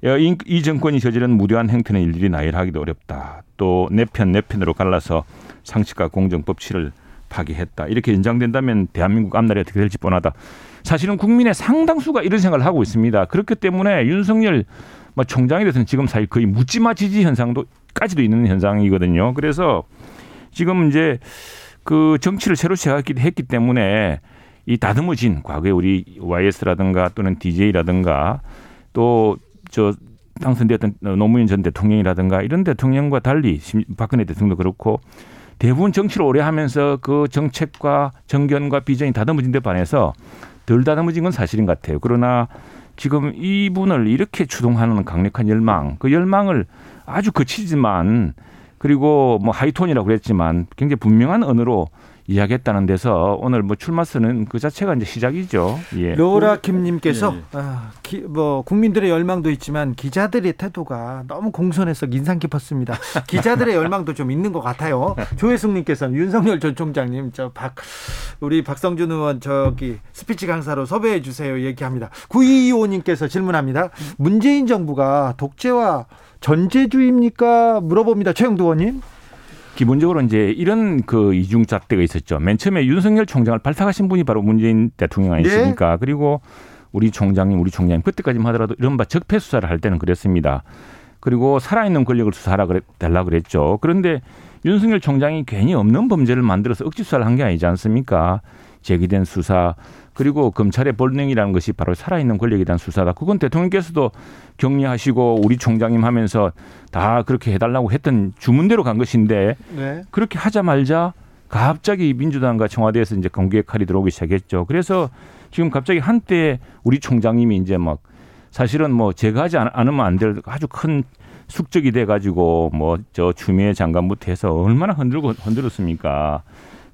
이, 이 정권이 저지른 무례한 행태는 일일이 나열하기도 어렵다. 또 내 편 내 편으로 갈라서 상식과 공정 법치를 파기했다. 이렇게 연장된다면 대한민국 앞날이 어떻게 될지 뻔하다. 사실은 국민의 상당수가 이런 생각을 하고 있습니다. 그렇기 때문에 윤석열 뭐 총장에 대해서는 지금 사실 거의 묻지마 지지 현상도 까지도 있는 현상이거든요. 그래서 지금 이제 그 정치를 새로 시작했기 때문에 이 다듬어진 과거에 우리 YS라든가 또는 DJ라든가 또 저 당선되었던 노무현 전 대통령이라든가 이런 대통령과 달리 박근혜 대통령도 그렇고 대부분 정치를 오래 하면서 그 정책과 정견과 비전이 다듬어진 데 반해서 덜 다듬어진 건 사실인 것 같아요. 그러나 지금 이분을 이렇게 추동하는 강력한 열망, 그 열망을 아주 거치지만 그리고 뭐 하이톤이라고 그랬지만 굉장히 분명한 언어로 이야기했다는 데서 오늘 뭐 출마선은 그 자체가 이제 시작이죠. 예. 로라 김님께서 예, 예. 아, 기, 뭐 국민들의 열망도 있지만 기자들의 태도가 너무 공손해서 인상 깊었습니다. 기자들의 열망도 좀 있는 것 같아요. 조혜숙님께서는 윤석열 전 총장님 저 박 우리 박성준 의원 저기 스피치 강사로 섭외해 주세요 얘기합니다. 9225님께서 질문합니다. 문재인 정부가 독재와 전제주의입니까? 물어봅니다. 최영두 의원님. 기본적으로 이제 이런 그 이중 잣대가 있었죠. 맨 처음에 윤석열 총장을 발탁하신 분이 바로 문재인 대통령 아니십니까? 네. 그리고 우리 총장님, 우리 총장님 그때까지만 하더라도 이른바 적폐 수사를 할 때는 그랬습니다. 그리고 살아있는 권력을 수사하라 그랬, 달라 그랬죠. 그런데 윤석열 총장이 괜히 없는 범죄를 만들어서 억지 수사를 한 게 아니지 않습니까? 제기된 수사 그리고 검찰의 본능이라는 것이 바로 살아있는 권력에 대한 수사다. 그건 대통령께서도 격려하시고 우리 총장님 하면서 다 그렇게 해달라고 했던 주문대로 간 것인데 네. 그렇게 하자 말자 갑자기 민주당과 청와대에서 이제 공개 칼이 들어오기 시작했죠. 그래서 지금 갑자기 한때 우리 총장님이 이제 막 사실은 뭐 제가 하지 않으면 안 될 아주 큰 숙적이 돼 가지고 뭐 저 추미애 장관부터 해서 얼마나 흔들고 흔들었습니까.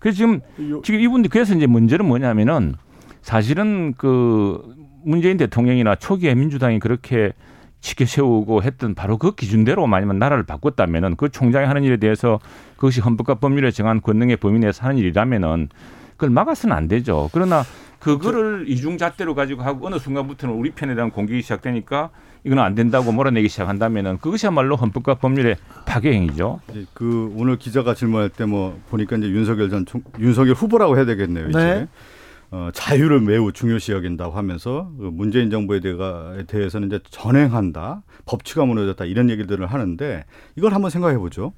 그래서 지금 지금 이분들 그래서 이제 문제는 뭐냐면은 사실은 그 문재인 대통령이나 초기에 민주당이 그렇게 지켜 세우고 했던 바로 그 기준대로 만약에 나라를 바꿨다면은 그 총장이 하는 일에 대해서 그것이 헌법과 법률에 정한 권능의 범위 내에서 하는 일이라면은 그걸 막아서는 안 되죠. 그러나 그거를 이중잣대로 가지고 하고 어느 순간부터는 우리 편에 대한 공격이 시작되니까 이건 안 된다고 몰아내기 시작한다면은 그것이야말로 헌법과 법률의 파괴 행위죠. 그 오늘 기자가 질문할 때 뭐 보니까 이제 윤석열 전 총, 윤석열 후보라고 해야 되겠네요. 이제. 네. 어, 자유를 매우 중요시 여긴다고 하면서 그 문재인 정부에 대해서는 이제 전행한다, 법치가 무너졌다 이런 얘기들을 하는데 이걸 한번 생각해 보죠.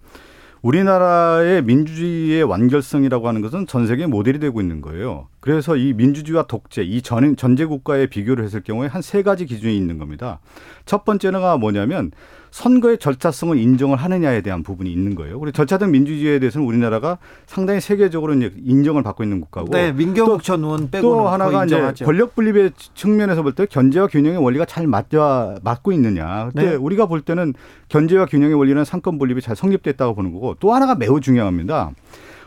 우리나라의 민주주의의 완결성이라고 하는 것은 전 세계 모델이 되고 있는 거예요. 그래서 이 민주주의와 독재, 이 전, 전제 국가의 비교를 했을 경우에 한 세 가지 기준이 있는 겁니다. 첫 번째가 뭐냐면 선거의 절차성을 인정을 하느냐에 대한 부분이 있는 거예요. 그리고 절차된 민주주의에 대해서는 우리나라가 상당히 세계적으로 이제 인정을 받고 있는 국가고. 네, 민경욱 전 의원 빼고 또 하나가 이제 권력 분립의 측면에서 볼 때 견제와 균형의 원리가 잘 맞아 맞고 있느냐. 근데 네. 우리가 볼 때는 견제와 균형의 원리는 상권 분립이 잘 성립됐다고 보는 거고 또 하나가 매우 중요합니다.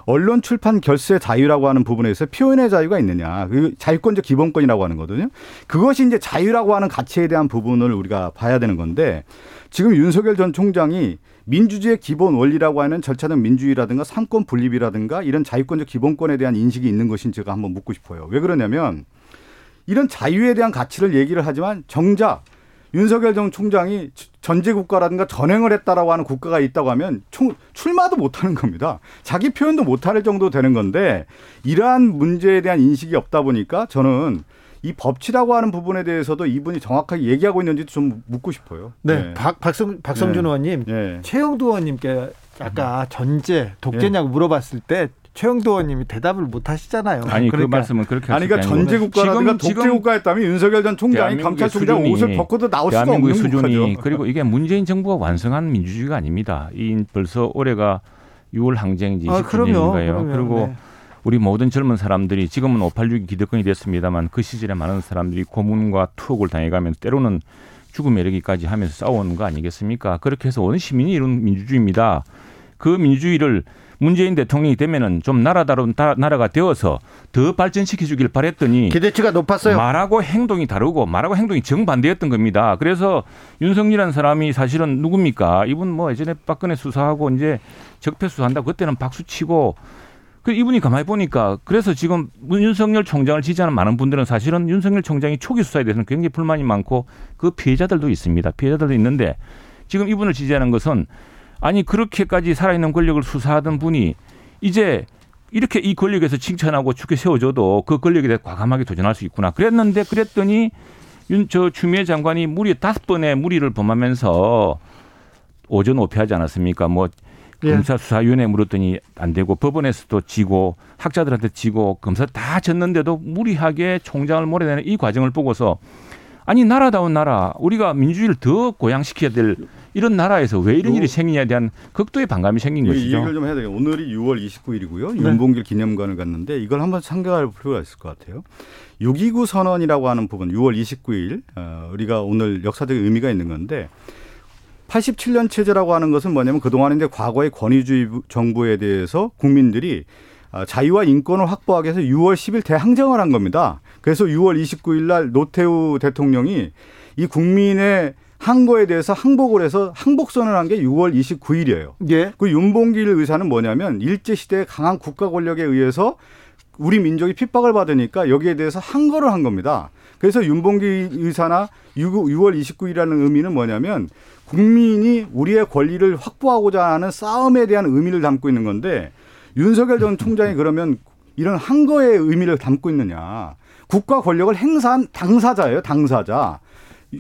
언론 출판 결세 자유라고 하는 부분에서 표현의 자유가 있느냐. 그 자유권적 기본권이라고 하는 거거든요. 그것이 이제 자유라고 하는 가치에 대한 부분을 우리가 봐야 되는 건데 지금 윤석열 전 총장이 민주주의의 기본 원리라고 하는 절차적 민주주의라든가 상권 분립이라든가 이런 자유권적 기본권에 대한 인식이 있는 것인 제가 한번 묻고 싶어요. 왜 그러냐면 이런 자유에 대한 가치를 얘기를 하지만 정작 윤석열 전 총장이 전제 국가라든가 전행을 했다라고 하는 국가가 있다고 하면 총, 출마도 못하는 겁니다. 자기 표현도 못할 정도 되는 건데 이러한 문제에 대한 인식이 없다 보니까 저는 이 법치라고 하는 부분에 대해서도 이분이 정확하게 얘기하고 있는지도 좀 묻고 싶어요. 네, 네. 박, 박성, 박성준 네. 의원님, 네. 최영두 의원님께 아까 전제 독재냐고 예. 물어봤을 때 최영도 의원님이 대답을 못 하시잖아요. 아니 그 그러니까. 그 말씀은 그렇게 아니 그러니까 전제 국가라든가 독재 국가였다면 윤석열 전 총장이 감찰총장 옷을 벗고도 나올 수가 없는 수준이 거죠. 그리고 이게 문재인 정부가 완성한 민주주의가 아닙니다. 이 벌써 올해가 6월 항쟁이지 20주년인가요. 아, 그리고 네. 우리 모든 젊은 사람들이 지금은 586이 기득권이 됐습니다만 그 시절에 많은 사람들이 고문과 투옥을 당해가면 때로는 죽음에 이르기까지 하면서 싸우는 거 아니겠습니까? 그렇게 해서 온 시민이 이룬 민주주의입니다. 그 민주주의를 문재인 대통령이 되면은 좀 나라다운 나라가 되어서 더 발전시켜 주길 바랬더니 기대치가 높았어요. 말하고 행동이 다르고 말하고 행동이 정반대였던 겁니다. 그래서 윤석열이라는 사람이 사실은 누굽니까? 이분 뭐 예전에 박근혜 수사하고 이제 적폐 수사한다 그때는 박수 치고 그 이분이 가만히 보니까 그래서 지금 윤석열 총장을 지지하는 많은 분들은 사실은 윤석열 총장이 초기 수사에 대해서는 굉장히 불만이 많고 그 피해자들도 있습니다. 피해자들도 있는데 지금 이분을 지지하는 것은 아니 그렇게까지 살아있는 권력을 수사하던 분이 이제 이렇게 이 권력에서 칭찬하고 죽게 세워줘도 그 권력에 대해 과감하게 도전할 수 있구나. 그랬는데 그랬더니 윤 저 추미애 장관이 무리 다섯 번의 무리를 범하면서 오전 오피하지 않았습니까? 뭐 예. 검사 수사위원회 물었더니 안 되고 법원에서도 지고 학자들한테 지고 검사 다 졌는데도 무리하게 총장을 몰아내는 이 과정을 보고서 아니 나라다운 나라 우리가 민주주의를 더 고양시켜야 될 이런 나라에서 왜 이런 일이 생기냐에 대한 극도의 반감이 생긴 것이죠. 이 얘기를 좀 해야 되요 오늘이 6월 29일이고요. 네. 윤봉길 기념관을 갔는데 이걸 한번 참가할 필요가 있을 것 같아요. 6.29 선언이라고 하는 부분 6월 29일 어, 우리가 오늘 역사적인 의미가 있는 건데 87년 체제라고 하는 것은 뭐냐면 그동안 이제 과거의 권위주의 정부에 대해서 국민들이 어, 자유와 인권을 확보하기 위해서 6월 10일 대항쟁을 한 겁니다. 그래서 6월 29일 날 노태우 대통령이 이 국민의 항거에 대해서 항복을 해서 항복선을 한 게 6월 29일이에요. 예. 그 윤봉길 의사는 뭐냐면 일제 시대의 강한 국가 권력에 의해서 우리 민족이 핍박을 받으니까 여기에 대해서 항거를 한 겁니다. 그래서 윤봉길 의사나 6 월 29일이라는 의미는 뭐냐면 국민이 우리의 권리를 확보하고자 하는 싸움에 대한 의미를 담고 있는 건데 윤석열 전 총장이 그러면 이런 항거의 의미를 담고 있느냐. 국가 권력을 행사한 당사자예요, 당사자.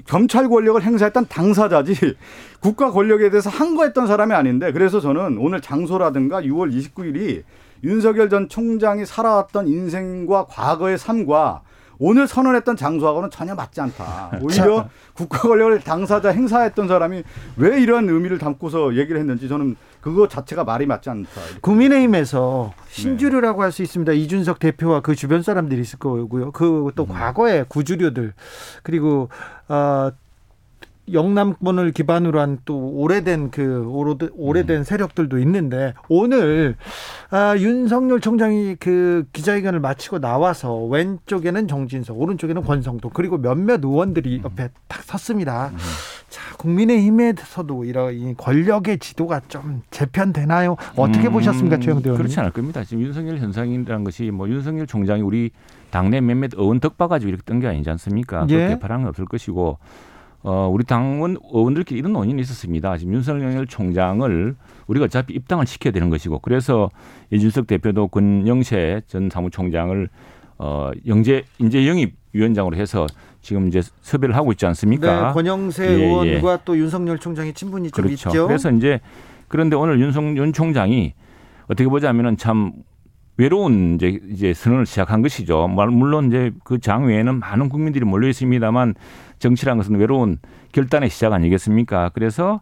검찰 권력을 행사했던 당사자지 국가 권력에 대해서 항거했던 사람이 아닌데 그래서 저는 오늘 장소라든가 6월 29일이 윤석열 전 총장이 살아왔던 인생과 과거의 삶과 오늘 선언했던 장소하고는 전혀 맞지 않다. 오히려 국가 권력을 당사자 행사했던 사람이 왜 이런 의미를 담고서 얘기를 했는지 저는 그거 자체가 말이 맞지 않다. 국민의힘에서 신주류라고 네. 할수 있습니다. 이준석 대표와 그 주변 사람들이 있을 거고요. 그또 음. 과거의 구주류들 그리고 어 영남권을 기반으로 한 또 오래된 그 오래된 음. 세력들도 있는데 오늘 아, 윤석열 총장이 그 기자회견을 마치고 나와서 왼쪽에는 정진석, 오른쪽에는 권성동 그리고 몇몇 의원들이 음. 옆에 딱 섰습니다. 음. 자, 국민의힘에서도 이런 권력의 지도가 좀 재편되나요? 어떻게 음, 보셨습니까, 최영대 의원님? 그렇지 않을 겁니다. 지금 윤석열 현상이라는 것이 뭐 윤석열 총장이 우리 당내 몇몇 의원 덕 봐가지고 이렇게 뜬 게 아니지 않습니까? 예. 그렇게 바람은 없을 것이고 어, 우리 당원 의원들끼리 이런 논의는 있었습니다. 지금 윤석열 총장을 우리가 어차피 입당을 시켜야 되는 것이고 그래서 이준석 대표도 권영세 전 사무총장을 어, 영재 인재 영입 위원장으로 해서 지금 이제 섭외를 하고 있지 않습니까? 네, 권영세 예, 예. 의원과 예. 또 윤석열 총장의 친분이 좀 그렇죠. 있죠. 그래서 이제 그런데 오늘 윤석열 총장이 어떻게 보자면은 참 외로운 이제 이제 선언을 시작한 것이죠. 물론 이제 그 장 외에는 많은 국민들이 몰려 있습니다만 정치란 것은 외로운 결단의 시작 아니겠습니까? 그래서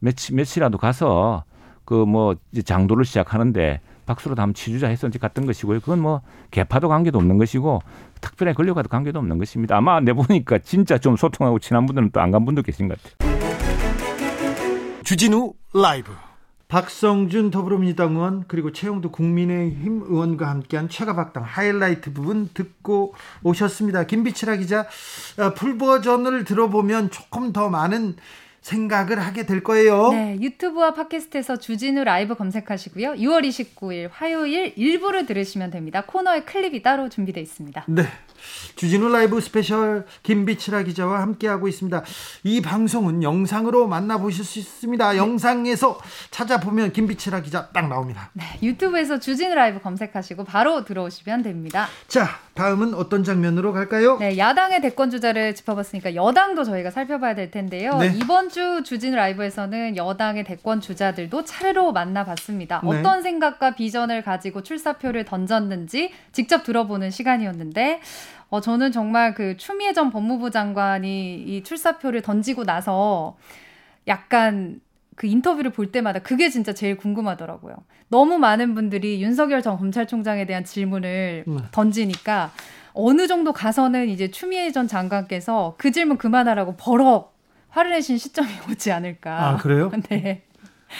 며칠 며칠이라도 가서 그 뭐 장도를 시작하는데 박수로 다음 치주자 했었지 갔던 것이고요. 그건 뭐 개파도 관계도 없는 것이고 특별히 권력과도 관계도 없는 것입니다. 아마 내 보니까 진짜 좀 소통하고 친한 분들은 또 안 간 분도 계신 것 같아요. 주진우 라이브 박성준 더불어민주당 의원 그리고 최형두 국민의힘 의원과 함께한 최가박당 하이라이트 부분 듣고 오셨습니다. 김빛이라 기자 어, 풀 버전을 들어보면 조금 더 많은 생각을 하게 될 거예요. 네, 유튜브와 팟캐스트에서 주진우 라이브 검색하시고요. 6월 29일 화요일 일부를 들으시면 됩니다. 코너에 클립이 따로 준비되어 있습니다. 네. 주진우 라이브 스페셜 김빛이라 기자와 함께하고 있습니다. 이 방송은 영상으로 만나보실 수 있습니다. 네. 영상에서 찾아보면 김비치라 기자 딱 나옵니다. 네, 유튜브에서 주진우 라이브 검색하시고 바로 들어오시면 됩니다. 자, 다음은 어떤 장면으로 갈까요? 네, 야당의 대권 주자를 짚어봤으니까 여당도 저희가 살펴봐야 될 텐데요. 네. 이번 주 주진 라이브에서는 여당의 대권 주자들도 차례로 만나봤습니다. 네. 어떤 생각과 비전을 가지고 출사표를 던졌는지 직접 들어보는 시간이었는데 어, 저는 정말 그 추미애 전 법무부 장관이 이 출사표를 던지고 나서 약간 그 인터뷰를 볼 때마다 그게 진짜 제일 궁금하더라고요. 너무 많은 분들이 윤석열 전 검찰총장에 대한 질문을 음. 던지니까 어느 정도 가서는 이제 추미애 전 장관께서 그 질문 그만하라고 버럭 화를 내신 시점이 오지 않을까. 아, 그래요? 네.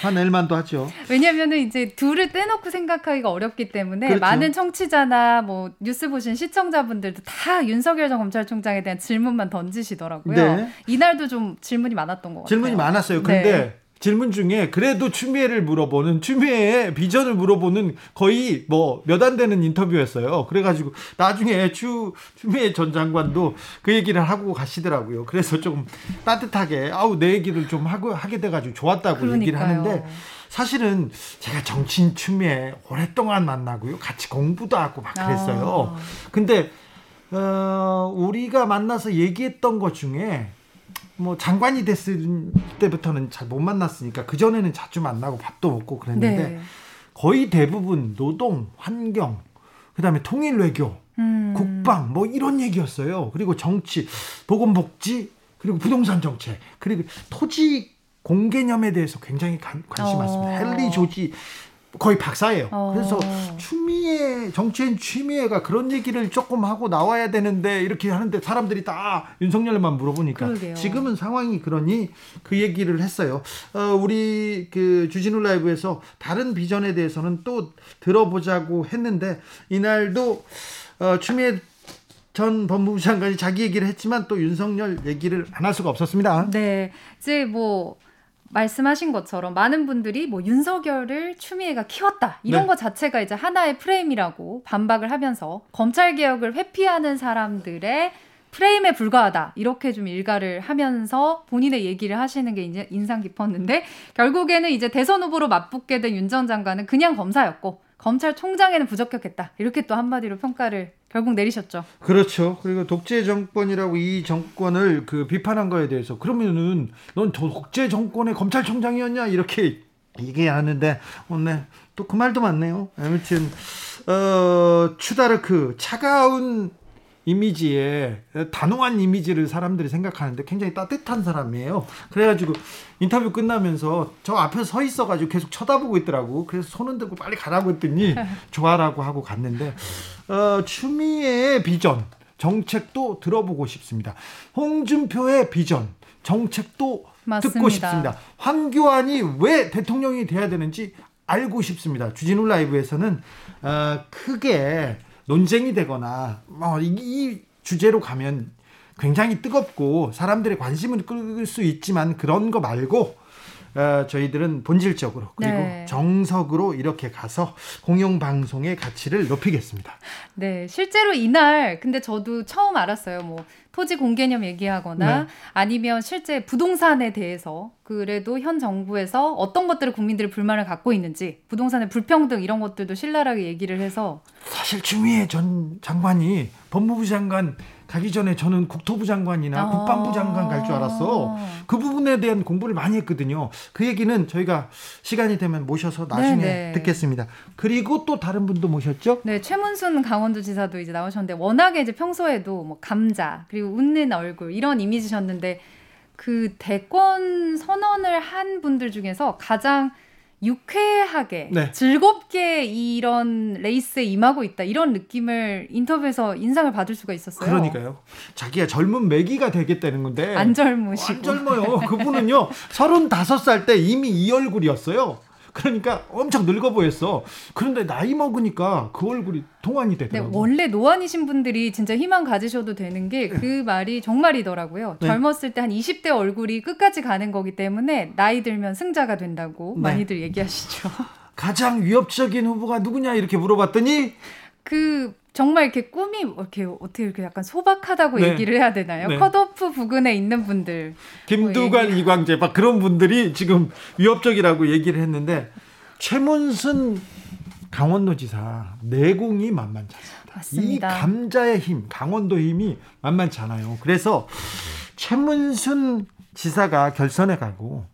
화낼 만도 하죠. 왜냐면은 이제 둘을 떼놓고 생각하기가 어렵기 때문에 그렇죠. 많은 청취자나 뭐 뉴스 보신 시청자분들도 다 윤석열 전 검찰총장에 대한 질문만 던지시더라고요. 네. 이날도 좀 질문이 많았던 것 같아요. 질문이 많았어요. 근데 네. 질문 중에 그래도 추미애를 물어보는 추미애의 비전을 물어보는 거의 뭐 몇 안 되는 인터뷰였어요. 그래가지고 나중에 추 추미애 전 장관도 그 얘기를 하고 가시더라고요. 그래서 조금 따뜻하게 아우 내 얘기를 좀 하고 하게 돼가지고 좋았다고 그러니까요. 얘기를 하는데 사실은 제가 정치인 추미애 오랫동안 만나고요. 같이 공부도 하고 막 그랬어요. 아. 근데 어, 우리가 만나서 얘기했던 것 중에 뭐 장관이 됐을 때부터는 잘 못 만났으니까 그 전에는 자주 만나고 밥도 먹고 그랬는데 네. 거의 대부분 노동, 환경, 그다음에 통일 외교, 음. 국방 뭐 이런 얘기였어요. 그리고 정치, 보건복지, 그리고 부동산 정책, 그리고 토지 공개념에 대해서 굉장히 관, 관심 어. 많습니다. 헨리 조지 거의 박사예요. 어. 그래서 추미애 정치인 추미애가 그런 얘기를 조금 하고 나와야 되는데 이렇게 하는데 사람들이 다 윤석열만 물어보니까 그러게요. 지금은 상황이 그러니 그 얘기를 했어요. 어, 우리 그 주진우 라이브에서 다른 비전에 대해서는 또 들어보자고 했는데 이날도 어, 추미애 전 법무부 장관이 자기 얘기를 했지만 또 윤석열 얘기를 안 할 수가 없었습니다. 네, 이제 뭐 말씀하신 것처럼 많은 분들이 뭐 윤석열을 추미애가 키웠다. 이런 네. 것 자체가 이제 하나의 프레임이라고 반박을 하면서 검찰 개혁을 회피하는 사람들의 프레임에 불과하다. 이렇게 좀 일가를 하면서 본인의 얘기를 하시는 게 이제 인상 깊었는데 결국에는 이제 대선 후보로 맞붙게 된 윤 전 장관은 그냥 검사였고 검찰총장에는 부적격했다. 이렇게 또 한마디로 평가를 결국 내리셨죠. 그렇죠. 그리고 독재 정권이라고 이 정권을 그 비판한 거에 대해서 그러면은 넌 독재 정권의 검찰총장이었냐 이렇게 얘기하는데 오늘 또 그 말도 맞네요. 아무튼 어 추다르크 차가운 이미지에 단호한 이미지를 사람들이 생각하는데 굉장히 따뜻한 사람이에요. 그래가지고 인터뷰 끝나면서 저 앞에 서 있어가지고 계속 쳐다보고 있더라고. 그래서 손은 들고 빨리 가라고 했더니 좋아라고 하고 갔는데 어, 추미애의 비전 정책도 들어보고 싶습니다. 홍준표의 비전 정책도 맞습니다. 듣고 싶습니다. 황교안이 왜 대통령이 돼야 되는지 알고 싶습니다. 주진우 라이브에서는 어, 크게 논쟁이 되거나 뭐 이, 이 주제로 가면 굉장히 뜨겁고 사람들의 관심을 끌 수 있지만 그런 거 말고 어, 저희들은 본질적으로 그리고 네. 정석으로 이렇게 가서 공영 방송의 가치를 높이겠습니다. 네, 실제로 이날 근데 저도 처음 알았어요. 뭐 토지 공개념 얘기하거나 네. 아니면 실제 부동산에 대해서 그래도 현 정부에서 어떤 것들을 국민들이 불만을 갖고 있는지 부동산의 불평등 이런 것들도 신랄하게 얘기를 해서 사실 추미애 전 장관이 법무부 장관 가기 전에 저는 국토부 장관이나 어. 국방부 장관 갈 줄 알았어. 그 부분에 대한 공부를 많이 했거든요. 그 얘기는 저희가 시간이 되면 모셔서 나중에 네네. 네. 듣겠습니다. 그리고 또 다른 분도 모셨죠? 네, 최문순 강원도지사도 이제 나오셨는데 워낙에 이제 평소에도 뭐 감자 그리고 웃는 얼굴 이런 이미지셨는데 그 대권 선언을 한 분들 중에서 가장 유쾌하게 네. 즐겁게 이런 레이스에 임하고 있다 이런 느낌을 인터뷰에서 인상을 받을 수가 있었어요. 그러니까요. 자기가 젊은 매기가 되겠다는 건데 안 젊으시고 안 젊어요. 그분은요 35살 때 이미 이 얼굴이었어요. 그러니까 엄청 늙어 보였어. 그런데 나이 먹으니까 그 얼굴이 동안이 되더라고요. 네, 원래 노안이신 분들이 진짜 희망 가지셔도 되는 게그 네. 말이 정말이더라고요. 네. 젊었을 때 한 20대 얼굴이 끝까지 가는 거기 때문에 나이 들면 승자가 된다고 네. 많이들 얘기하시죠. 가장 위협적인 후보가 누구냐 이렇게 물어봤더니 그 정말 이렇게 꿈이 이렇게 어떻게 이렇게 약간 소박하다고 네. 얘기를 해야 되나요? 네. 컷오프 부근에 있는 분들. 김두관, 뭐 이광재 막 그런 분들이 지금 위협적이라고 얘기를 했는데 최문순 강원도지사 내공이 만만치 않습니다. 맞습니다. 이 감자의 힘, 강원도 힘이 만만치 않아요. 그래서 최문순 지사가 결선에 가고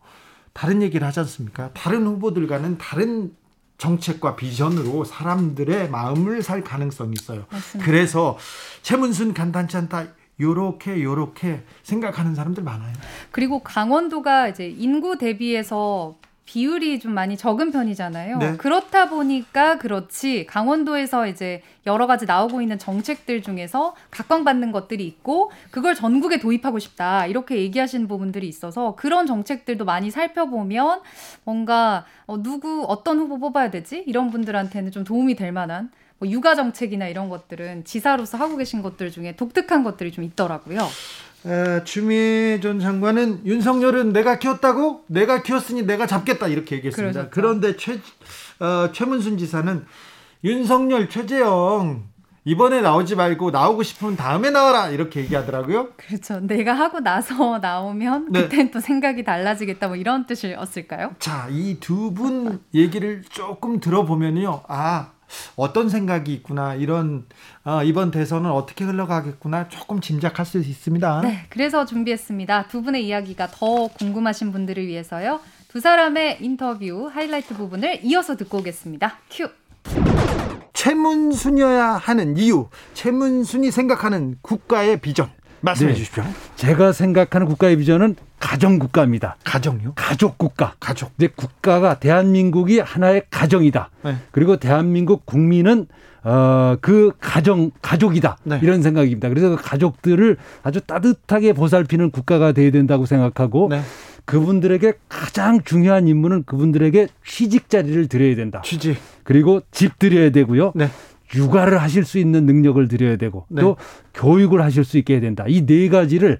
다른 얘기를 하지 않습니까? 다른 후보들과는 다른 정책과 비전으로 사람들의 마음을 살 가능성이 있어요. 맞습니다. 그래서 최문순 간단치 않다. 요렇게 요렇게 생각하는 사람들 많아요. 그리고 강원도가 이제 인구 대비해서 비율이 좀 많이 적은 편이잖아요. 네. 그렇다 보니까 그렇지 강원도에서 이제 여러 가지 나오고 있는 정책들 중에서 각광받는 것들이 있고 그걸 전국에 도입하고 싶다 이렇게 얘기하시는 부분들이 있어서 그런 정책들도 많이 살펴보면 뭔가 어, 누구 어떤 후보 뽑아야 되지 이런 분들한테는 좀 도움이 될 만한 뭐 육아 정책이나 이런 것들은 지사로서 하고 계신 것들 중에 독특한 것들이 좀 있더라고요. 에, 추미애 전 장관은 윤석열은 내가 키웠다고 내가 키웠으니 내가 잡겠다 이렇게 얘기했습니다. 그러셨죠. 그런데 최 어, 최문순 지사는 윤석열 최재형 이번에 나오지 말고 나오고 싶으면 다음에 나와라 이렇게 얘기하더라고요. 그렇죠. 내가 하고 나서 나오면 네. 그땐 또 생각이 달라지겠다 뭐 이런 뜻이었을까요? 자, 이 두 분 얘기를 조금 들어보면요. 아, 어떤 생각이 있구나 이런 어, 이번 대선은 어떻게 흘러가겠구나 조금 짐작할 수 있습니다. 네, 그래서 준비했습니다. 두 분의 이야기가 더 궁금하신 분들을 위해서요. 두 사람의 인터뷰 하이라이트 부분을 이어서 듣고 오겠습니다. 큐. 최문순이어야 하는 이유, 최문순이 생각하는 국가의 비전. 말씀해 네. 주십시오. 제가 생각하는 국가의 비전은 가정 국가입니다. 가정요? 가족 국가. 가족. 이제 국가가 대한민국이 하나의 가정이다. 네. 그리고 대한민국 국민은 어, 그 가정, 가족이다. 네. 이런 생각입니다. 그래서 그 가족들을 아주 따뜻하게 보살피는 국가가 돼야 된다고 생각하고 네. 그분들에게 가장 중요한 임무는 그분들에게 취직 자리를 드려야 된다. 취직. 그리고 집 드려야 되고요. 네. 육아를 하실 수 있는 능력을 드려야 되고 네. 또 교육을 하실 수 있게 해야 된다. 이 네 가지를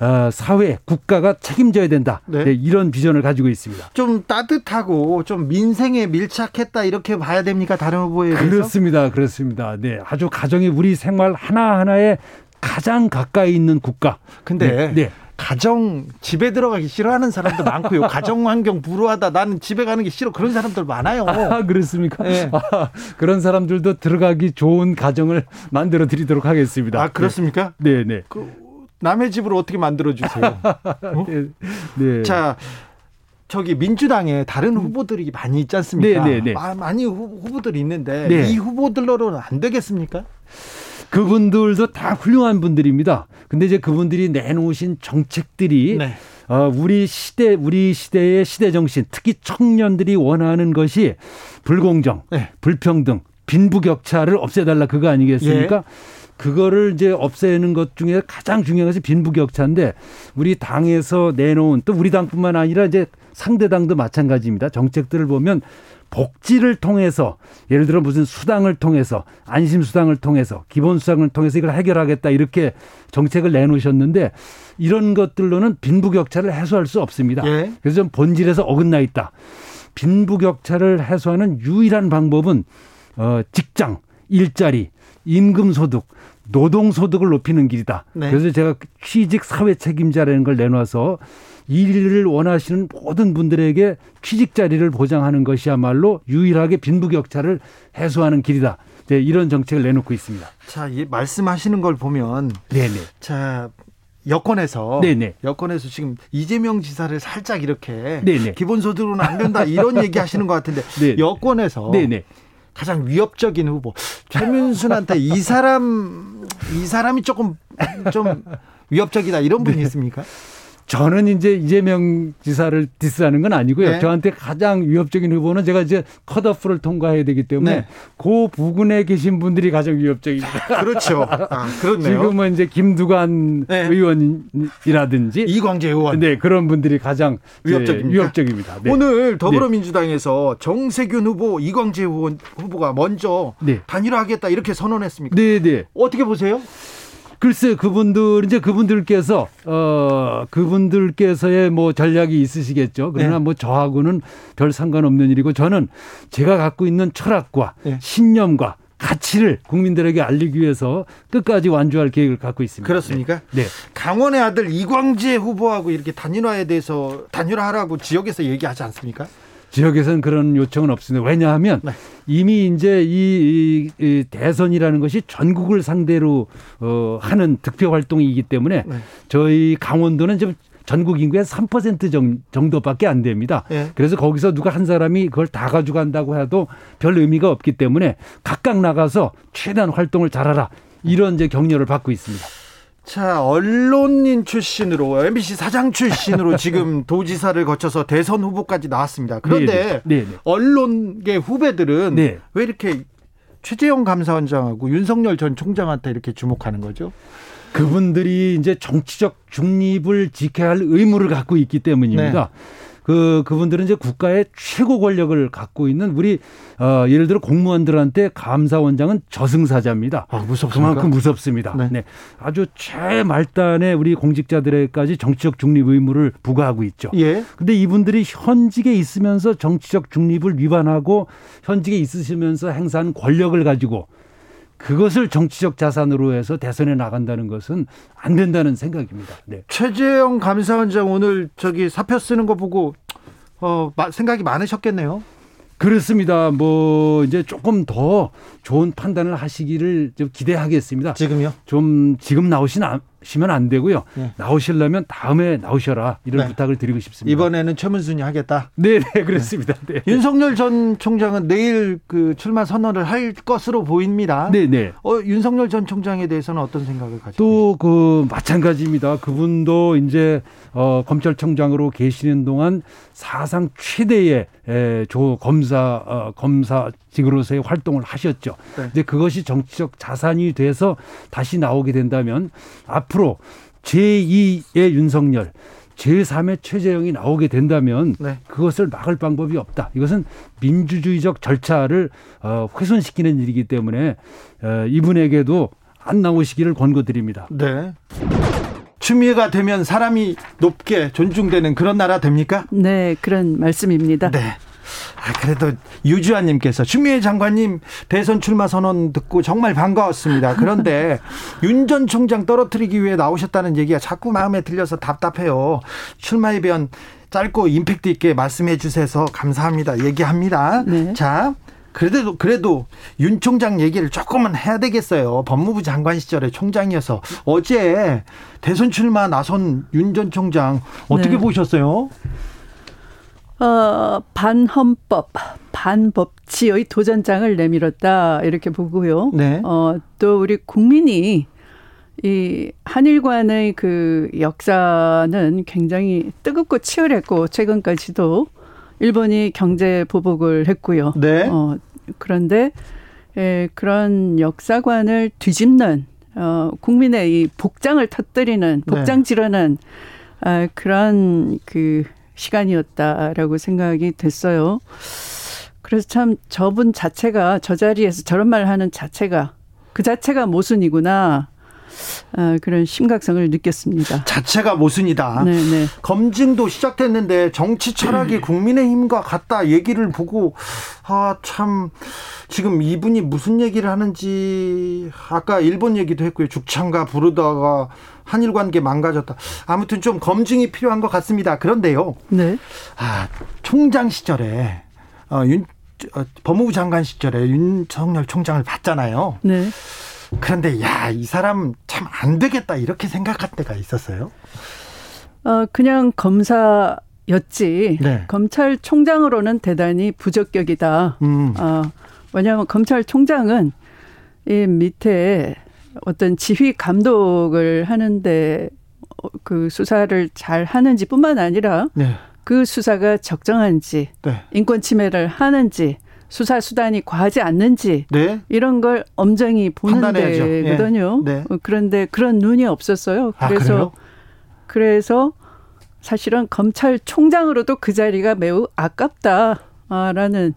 어, 사회, 국가가 책임져야 된다. 네. 네, 이런 비전을 가지고 있습니다. 좀 따뜻하고 좀 민생에 밀착했다 이렇게 봐야 됩니까? 다른 후보에 비해서? 그렇습니다. 그렇습니다. 네, 아주 가정이 우리 생활 하나 하나에 가장 가까이 있는 국가. 근데 네. 네. 가정 집에 들어가기 싫어하는 사람도 많고요. 가정 환경 불우하다. 나는 집에 가는 게 싫어. 그런 사람들 많아요. 아, 그렇습니까? 네. 아, 그런 사람들도 들어가기 좋은 가정을 만들어 드리도록 하겠습니다. 아, 그렇습니까? 네, 네. 그, 남의 집을 어떻게 만들어 주세요? 어? 네, 네. 자, 저기 민주당에 다른 후보들이 많이 있지 않습니까? 네, 네, 네. 아, 많이 후보들이 있는데 네. 이 후보들로는 안 되겠습니까? 그분들도 다 훌륭한 분들입니다. 근데 이제 그분들이 내놓으신 정책들이 네. 어, 우리 시대, 우리 시대의 시대 정신, 특히 청년들이 원하는 것이 불공정, 네. 불평등, 빈부격차를 없애달라 그거 아니겠습니까? 예. 그거를 이제 없애는 것 중에 가장 중요한 것이 빈부격차인데 우리 당에서 내놓은 또 우리 당뿐만 아니라 이제 상대 당도 마찬가지입니다. 정책들을 보면 복지를 통해서 예를 들어 무슨 수당을 통해서 안심 수당을 통해서 기본 수당을 통해서 이걸 해결하겠다 이렇게 정책을 내놓으셨는데 이런 것들로는 빈부격차를 해소할 수 없습니다. 예. 그래서 좀 본질에서 어긋나 있다. 빈부격차를 해소하는 유일한 방법은 어 직장, 일자리, 임금 소득, 노동 소득을 높이는 길이다. 네. 그래서 제가 취직 사회 책임자라는 걸 내놔서 일을 원하시는 모든 분들에게 취직 자리를 보장하는 것이야말로 유일하게 빈부격차를 해소하는 길이다. 네, 이런 정책을 내놓고 있습니다. 자, 이 말씀하시는 걸 보면 네네. 자, 여권에서 네네. 여권에서 지금 이재명 지사를 살짝 이렇게 네네. 기본소득으로는 안 된다 이런 얘기 하시는 것 같은데 네 여권에서 네네. 가장 위협적인 후보 최민순한테 이 사람 이 사람이 조금 좀 위협적이다 이런 분이 네. 있습니까? 저는 이제 이재명 지사를 디스하는 건 아니고요. 네. 저한테 가장 위협적인 후보는 제가 이제 컷오프를 통과해야 되기 때문에 네. 그 부근에 계신 분들이 가장 위협적입니다. 그렇죠. 아, 그렇네요. 지금은 이제 김두관 네. 의원이라든지 이광재 의원 네 그런 분들이 가장 위협적입니다. 위협적입니다. 네. 오늘 더불어민주당에서 정세균 후보, 이광재 후보가 먼저 네. 단일화하겠다 이렇게 선언했습니까? 네, 네. 어떻게 보세요? 글쎄 그분들 이제 그분들께서 어 그분들께서의 뭐 전략이 있으시겠죠. 그러나 네. 뭐 저하고는 별 상관없는 일이고 저는 제가 갖고 있는 철학과 네. 신념과 가치를 국민들에게 알리기 위해서 끝까지 완주할 계획을 갖고 있습니다. 그렇습니까? 네. 네. 강원의 아들 이광재 후보하고 이렇게 단일화에 대해서 단일화하라고 지역에서 얘기하지 않습니까? 지역에서는 그런 요청은 없습니다. 왜냐하면 네. 이미 이제 이, 이, 이, 대선이라는 것이 전국을 상대로 어, 하는 득표 활동이기 때문에 네. 저희 강원도는 좀 전국 인구의 3% 정도밖에 안 됩니다. 예. 그래서 거기서 누가 한 사람이 그걸 다 가져간다고 해도 별 의미가 없기 때문에 각각 나가서 최대한 활동을 잘하라. 이런 이제 격려를 받고 있습니다. 자, 언론인 출신으로 MBC 사장 출신으로 지금 도지사를 거쳐서 대선 후보까지 나왔습니다. 그런데 네네. 네네. 네. 언론계 후배들은 네. 왜 이렇게 최재형 감사원장하고 윤석열 전 총장한테 이렇게 주목하는 거죠? 그분들이 이제 정치적 중립을 지켜야 할 의무를 갖고 있기 때문입니다. 네. 그 그분들은 이제 국가의 최고 권력을 갖고 있는 우리 어 예를 들어 공무원들한테 감사원장은 저승사자입니다. 아, 무섭습니까? 그만큼 무섭습니다. 네. 네. 아주 최말단의 우리 공직자들에까지 정치적 중립 의무를 부과하고 있죠. 예. 근데 이분들이 현직에 있으면서 정치적 중립을 위반하고 현직에 있으시면서 행사한 권력을 가지고 그것을 정치적 자산으로 해서 대선에 나간다는 것은 안 된다는 생각입니다. 네. 최재형 감사원장 오늘 저기 사표 쓰는 거 보고 어, 생각이 많으셨겠네요. 그렇습니다. 뭐 이제 조금 더 좋은 판단을 하시기를 좀 기대하겠습니다. 지금요? 좀 지금 나오신 시면 안 되고요. 네. 나오시려면 다음에 나오셔라 이런 네. 부탁을 드리고 싶습니다. 이번에는 최문순이 하겠다. 네, 네 그렇습니다. 네. 윤석열 전 총장은 내일 그 출마 선언을 할 것으로 보입니다. 네, 네. 어, 윤석열 전 총장에 대해서는 어떤 생각을 가지고? 또 그 마찬가지입니다. 그분도 이제 어, 검찰총장으로 계시는 동안 사상 최대의 에, 조 검사 어, 검사직으로서의 활동을 하셨죠. 네. 이제 그것이 정치적 자산이 돼서 다시 나오게 된다면 앞 으로 제2의 윤석열, 제3의 최재형이 나오게 된다면 네. 그것을 막을 방법이 없다. 이것은 민주주의적 절차를 어, 훼손시키는 일이기 때문에 어, 이분에게도 안 나오시기를 권고드립니다. 네. 추미애가 되면 사람이 높게 존중되는 그런 나라 됩니까? 네, 그런 말씀입니다. 네. 아, 그래도 유주아님께서 추미애 장관님 대선 출마 선언 듣고 정말 반가웠습니다. 그런데 윤 전 총장 떨어뜨리기 위해 나오셨다는 얘기가 자꾸 마음에 들려서 답답해요. 출마에 대한 짧고 임팩트 있게 말씀해 주셔서 감사합니다. 얘기합니다. 네. 자, 그래도 그래도 윤 총장 얘기를 조금은 해야 되겠어요. 법무부 장관 시절에 총장이어서 어제 대선 출마 나선 윤 전 총장 어떻게 네. 보셨어요? 어, 반헌법, 반법치의 도전장을 내밀었다 이렇게 보고요. 네. 어, 또 우리 국민이 이 한일 관의 그 역사는 굉장히 뜨겁고 치열했고 최근까지도 일본이 경제 보복을 했고요. 네. 어, 그런데 에, 그런 역사관을 뒤집는 어, 국민의 이 복장을 터뜨리는 복장 지르는 네. 아, 그런 그 시간이었다라고 생각이 됐어요. 그래서 참 저분 자체가 저 자리에서 저런 말을 하는 자체가 그 자체가 모순이구나. 아, 그런 심각성을 느꼈습니다. 자체가 모순이다. 네네. 네. 검증도 시작됐는데 정치 철학이 음. 국민의힘과 같다 얘기를 보고 아 참 지금 이분이 무슨 얘기를 하는지 아까 일본 얘기도 했고요. 죽창가 부르다가 한일 관계 망가졌다. 아무튼 좀 검증이 필요한 것 같습니다. 그런데요. 네. 아 총장 시절에 어, 윤 어, 법무부 장관 시절에 윤석열 총장을 봤잖아요. 네. 그런데 야, 이 사람 참 안 되겠다 이렇게 생각할 때가 있었어요. 어, 그냥 검사 였지. 네. 검찰총장으로는 대단히 부적격이다. 음. 어, 왜냐하면 검찰총장은 이 밑에 어떤 지휘 감독을 하는데 어, 그 수사를 잘 하는지 뿐만 아니라 네. 그 수사가 적정한지 네. 인권 침해를 하는지 수사 수단이 과하지 않는지 네. 이런 걸 엄정히 보는 데거든요. 예. 네. 어, 그런데 그런 눈이 없었어요. 아, 그래서 아, 그래서 사실은 검찰총장으로도 그 자리가 매우 아깝다라는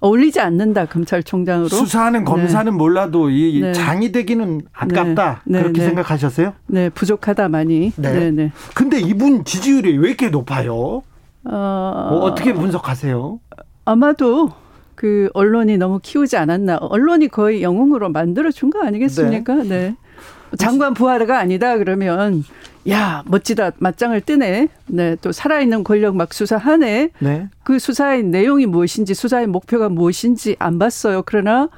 어울리지 않는다 검찰총장으로 수사하는 검사는 네. 몰라도 이 네. 장이 되기는 아깝다 네. 네 그렇게 네. 생각하셨어요? 네 부족하다 많이. 네. 네. 근데 이분 지지율이 왜 이렇게 높아요? 어... 뭐 어떻게 분석하세요? 아마도 그 언론이 너무 키우지 않았나. 언론이 거의 영웅으로 만들어 준 거 아니겠습니까? 네. 네. 장관 부하가 아니다 그러면 야 멋지다 맞짱을 뜨네. 네, 또 살아있는 권력 막 수사하네. 네. 그 수사의 내용이 무엇인지 수사의 목표가 무엇인지 안 봤어요. 그러나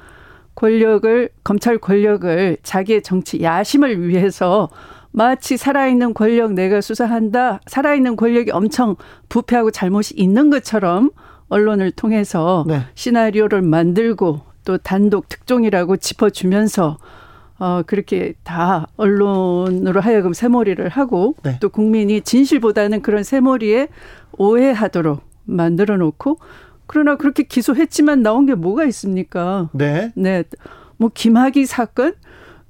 권력을 검찰 권력을 자기의 정치 야심을 위해서 마치 살아있는 권력 내가 수사한다. 살아있는 권력이 엄청 부패하고 잘못이 있는 것처럼 언론을 통해서 네. 시나리오를 만들고 또 단독 특종이라고 짚어주면서 어, 그렇게 다 언론으로 하여금 새머리를 하고 네. 또 국민이 진실보다는 그런 새머리에 오해하도록 만들어 놓고 그러나 그렇게 기소했지만 나온 게 뭐가 있습니까? 네. 네. 뭐 김학의 사건,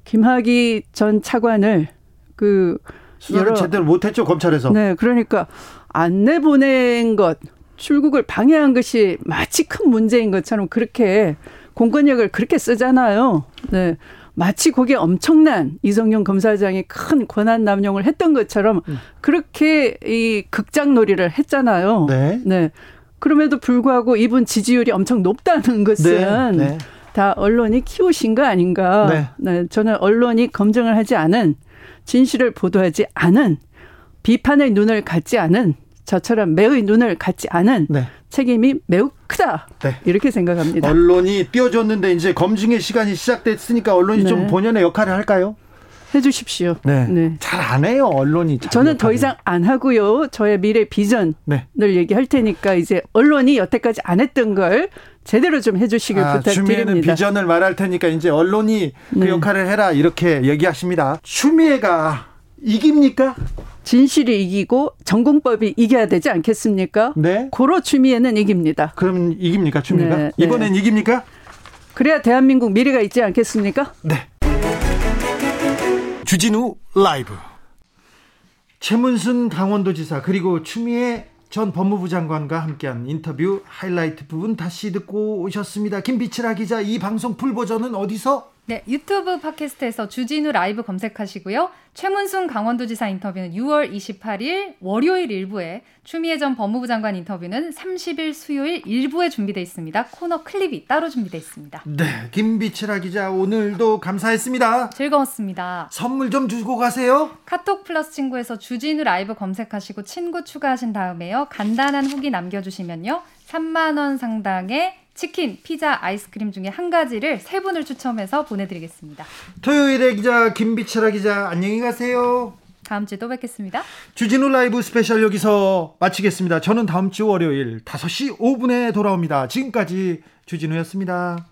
김학의 전 차관을 그 수사를 제대로 못했죠 검찰에서. 네, 그러니까 안 내보낸 것, 출국을 방해한 것이 마치 큰 문제인 것처럼 그렇게 공권력을 그렇게 쓰잖아요. 네. 마치 거기에 엄청난 이성용 검사장이 큰 권한 남용을 했던 것처럼 음. 그렇게 이 극장 놀이를 했잖아요. 네. 네. 그럼에도 불구하고 이분 지지율이 엄청 높다는 것은 네. 네. 다 언론이 키우신 거 아닌가. 네. 네. 저는 언론이 검증을 하지 않은 진실을 보도하지 않은 비판의 눈을 갖지 않은 저처럼 매의 눈을 갖지 않은 네. 책임이 매우 크다. 네. 이렇게 생각합니다. 언론이 띄워줬는데 이제 검증의 시간이 시작됐으니까 언론이 네. 좀 본연의 역할을 할까요? 해주십시오. 네. 네. 잘 안 해요, 언론이. 저는 더 이상 안 하고요. 저의 미래 비전을 네. 얘기할 테니까 이제 언론이 여태까지 안 했던 걸 제대로 좀 해주시길 아, 부탁드립니다. 추미애는 비전을 말할 테니까 이제 언론이 그 네. 역할을 해라 이렇게 얘기하십니다. 추미애가 이깁니까? 진실이 이기고 전공법이 이겨야 되지 않겠습니까? 네. 고로 추미애는 이깁니다. 그럼 이깁니까 추미애가? 네, 네. 이번엔 이깁니까? 그래야 대한민국 미래가 있지 않겠습니까? 네. 주진우 라이브. 최문순 강원도지사 그리고 추미애 전 법무부 장관과 함께한 인터뷰 하이라이트 부분 다시 듣고 오셨습니다. 김빛이라 기자 이 방송 풀 버전은 어디서? 네, 유튜브 팟캐스트에서 주진우 라이브 검색하시고요. 최문순 강원도지사 인터뷰는 6월 28일 월요일 일부에 추미애 전 법무부 장관 인터뷰는 30일 수요일 일부에 준비되어 있습니다. 코너 클립이 따로 준비되어 있습니다. 네, 김빛이라 기자 오늘도 감사했습니다. 즐거웠습니다. 선물 좀 주고 가세요. 카톡 플러스 친구에서 주진우 라이브 검색하시고 친구 추가하신 다음에요. 간단한 후기 남겨주시면요. 3만 원 상당의 치킨, 피자, 아이스크림 중에 한 가지를 세 분을 추첨해서 보내드리겠습니다. 토요일의 기자 김빛이라 기자 안녕히 가세요. 다음 주에 또 뵙겠습니다. 주진우 라이브 스페셜 여기서 마치겠습니다. 저는 다음 주 월요일 5시 5분에 돌아옵니다. 지금까지 주진우였습니다.